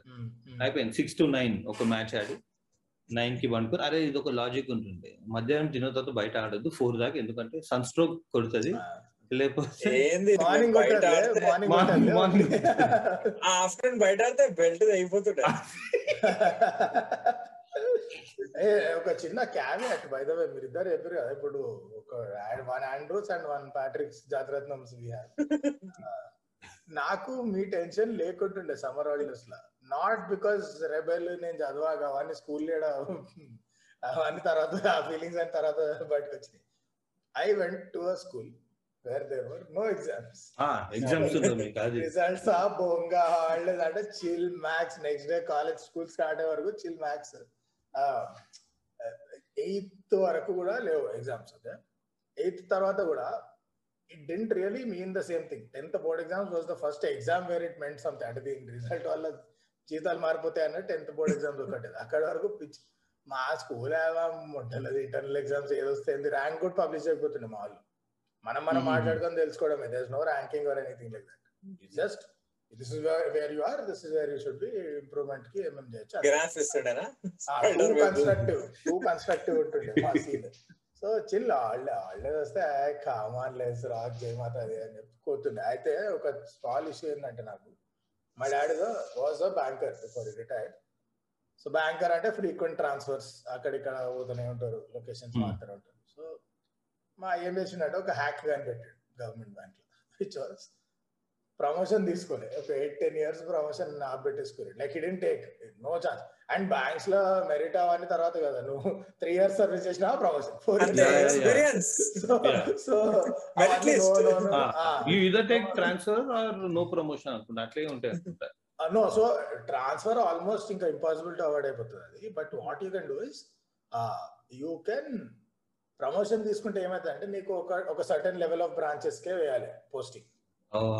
అయిపోయింది. సిక్స్ టు నైన్ ఒక మ్యాచ్ ఆడి నైన్కి పండుకొని అరే ఇది ఒక లాజిక్ ఉంటుంది మధ్యాహ్నం తిన్న తర్వాత బయట ఆడద్దు. ఫోర్ దాకా ఎందుకంటే సన్ స్ట్రోక్ కొడుతుంది లేకపోతే బయట ఆడితే. ఆఫ్టర్నూన్ బయట బెల్ట్ అయిపోతుండే. *laughs* ఒక చిన్న క్యావియట్ బై ద వే మీరు ఇద్దరు చెప్పారు కదా ఇప్పుడు ఒక one Andrews and one Patrick's జాతరత్నం నాకు మీ టెన్షన్ లేకుంటుండే సమ్మర్ హాలిడేస్లో. నాట్ బికాస్ రెబెల్ నేను చదవాగా అవన్నీ స్కూల్ లేడ అవన్నీ తర్వాత ఆ ఫీలింగ్స్ అని తర్వాత బయటకు వచ్చినాయి I went to a school where there were no exams exams results ఆ బొంగా హాలిడేస్ అంటే chill max next day college school start అయ్యే వరకు చిల్ మ్యాక్స్ ఎయిత్ వరకు కూడా లేవు ఎగ్జామ్స్ ఓకే? ఎయిత్ తర్వాత కూడా it didn't really mean the same thing tenth board exams was the first exam where it meant something అంటే దీని result వల్ల జీతాలు మారిపోతాయి అన్న టెన్త్ బోర్డ్ ఎగ్జామ్స్ ఒకటి. అక్కడ వరకు పిచ్చి మా స్కూల్ మొట్టలేదు ఇంటర్నల్ ఎగ్జామ్స్ ఏదొస్తే ర్యాంక్ కూడా పబ్లిష్ అయిపోతుండే మా వాళ్ళు. మనం మనం Mhm. మాట్లాడుకొని తెలుసుకోవడమే. There no ranking or anything like that just this is where you are this is where you should be ఇంప్రూవ్మెంట్కి ఏమేమి చేయొచ్చు గ్రాఫ్ ఇస్తుండేనా కన్స్ట్రక్టివ్ టూ కన్స్ట్రక్టివ్ ఉంటుండే మా సీన్ సో చిల్ వాళ్ళే వాళ్ళే వస్తే కామాన్ లేస్ రాక్ జయమాత అది అని చెప్పి కూతుండే. అయితే ఒక స్మాల్ ఇష్యూ ఏంటంటే నాకు మా daddy was a banker for retired so banker అంటే ఫ్రీక్వెంట్ ట్రాన్స్ఫర్స్ అక్కడిక్కడ పోతూనే ఉంటారు లొకేషన్స్ Hmm. మారుతూనే ఉంటారు. సో మా ఏం చేసిండంటే ఒక హ్యాక్ కనిపెట్టాడు గవర్నమెంట్ బ్యాంక్లో. విచ్ వాస్ ప్రమోషన్ తీసుకోలే. ఒక eight ten years promotion ఆపెట్టేసుకోలే like didn't take no chance and బ్యాంక్స్లో merit అవన్నీ తర్వాత కదా నువ్వు త్రీ ఇయర్స్ సర్వీస్ చేసినా promotion four. Experience so either take transfer or no promotion అనుకుంటా. అట్లే ఉంటాయి అనుకుంటా. నో సో ట్రాన్స్ఫర్ ఆల్మోస్ట్ ఇంకా ఇంపాసిబుల్ టు అవాయిడ్ అయిపోతుంది అది. But what you can do is you can promotion తీసుకుంటే ఏమైతుందంటే నీకు ఒక ఒక సర్టన్ లెవెల్ ఆఫ్ బ్రాంచెస్ కే వేయాలి posting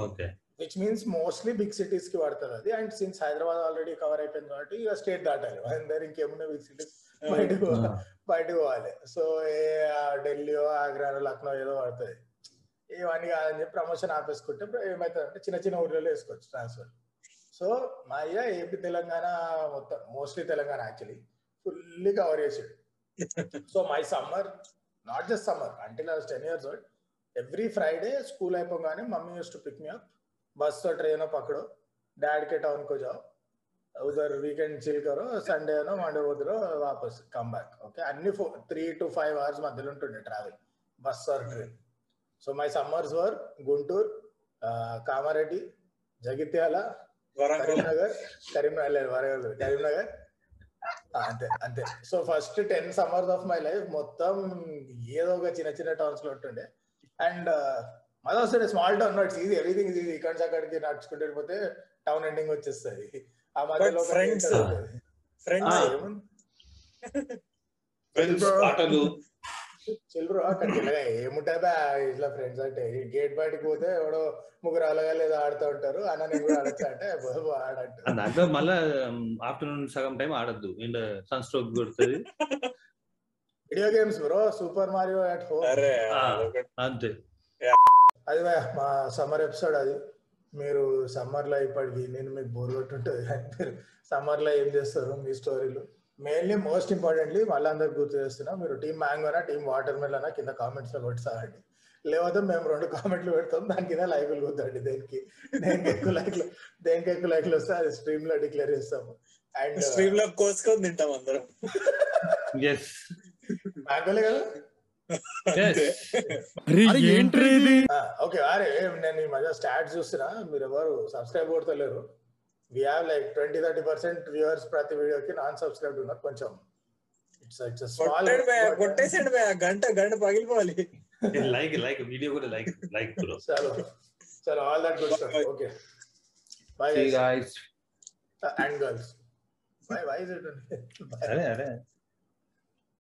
okay which means mostly big సిటీస్కి పడుతుంది అది. And since Hyderabad already cover అయిపోయింది కాబట్టి ఇక స్టేట్ దాటాలి. అందరు ఇంకేమున్నా బిగ్ సిటీస్ బయటకు బయటకు పోవాలి. సో ఏ ఆ ఢిల్లీయో ఆగ్రానో లక్నో ఏదో పడుతుంది ఇవన్నీ కాదని చెప్పి ప్రమోషన్ ఆపేసుకుంటే ఏమవుతుంది అంటే చిన్న చిన్న ఊర్లలో వేసుకోవచ్చు ట్రాన్స్ఫర్ సో మా అయ్య ఏపీ తెలంగాణ మొత్తం mostly Telangana actually fully cover చేసాడు. So my summer not just summer until I ten years old every Friday school అయిపోగానే mummy used to pick me up बस तो ट्रेन पकड़ो डैड के टाउन को जाओ उधर वीकेंड चिल करो సండే నో మండే పోతురో వాపస్ కమ్ బ్యాక్ ఓకే అన్ని త్రీ టు ఫైవ్ అవర్స్ మధ్యలో ఉంటుండే travel bus or train so my summers were Guntur Kamareddy Jagtial Warangal Karimnagar Karimnagar లేదు వరంగల్ లేదు, కరీంనగర్ ఆ, అంతే అంతే so first ten summers of my life మొత్తం ఏదో ఒక చిన్న చిన్న టౌన్స్ లో ఉంటుండే అండ్ మళ్ళీ వస్తుండే small town that's easy everything easy ఇక్కడ అక్కడికి నడుచుకుంటూ వెళ్ళిపోతే టౌన్ ఎండింగ్ వచ్చేస్తుంది. ఆ మధ్యలో ఫ్రెండ్స్? ఫ్రెండ్స్ ఆటలు. చిల్ బ్రో అక్కడికి ఇట్లా ఫ్రెండ్స్ అంటే గేట్ బయటకు పోతే ఎవడో ముగ్గురు అలాగా లేదా ఆడుతూ ఉంటారు అన్న నేను కూడా ఆడొచ్చా అంటే "బాబు, ఆడంటారు ఆ దాంట్లో మళ్ళా ఆఫ్టర్నూన్ సగం టైం ఆడద్దు. సన్ స్ట్రోక్ కొడుతుంది. Video games bro super Mario at home. అంతే. అది మా సమ్మర్ ఎపిసోడ్ అది. మీరు సమ్మర్లో ఇప్పటికి నేను మీకు బోర్ కొట్టుంటుంది. కానీ *laughs* మీరు సమ్మర్లో ఏం చేస్తారు మీ స్టోరీలు మెయిన్లీ మోస్ట్ ఇంపార్టెంట్లీ మళ్ళీ అందరికి గుర్తు చేస్తున్నా మీరు టీమ్ మ్యాంగోనా టీమ్ వాటర్ మిల్ కింద కామెంట్స్లో కొట్టారండి లేకపోతే మేము రెండు కామెంట్లు పెడతాం దాని కింద లైకులు కొద్దండి దేనికి. దేనికి ఎక్కువ లైక్లు దేనికి ఎక్కువ లైక్లు వస్తే అది స్ట్రీమ్లో డిక్లేర్ చేస్తాము. అండ్ స్ట్రీమ్లో కోసుకొని తింటాం అందరం. *laughs* ఎస్ మ్యాంగోలే కదా? ఓకే అరే నేను ఈ మధ్య స్టాట్స్ చూస్తున్నా. మీరు ఎవరు subscribe కొడతలేరు. We have like twenty thirty percent viewers ప్రతి వీడియోకి నాన్ సబ్స్క్రైబ్ ఉన్నారు కొంచెం. ఇట్స్ ఇట్స్ స్మాల్ కొట్టాడు భయ్యా, కొట్టేసాడు భయ్యా, గంట గంట పగిలిపోవాలి. లైక్ లైక్ వీడియో కూడా లైక్ లైక్ బ్రో చలో చలో all that good stuff okay bye See you guys. And girls bye bye అరే అరే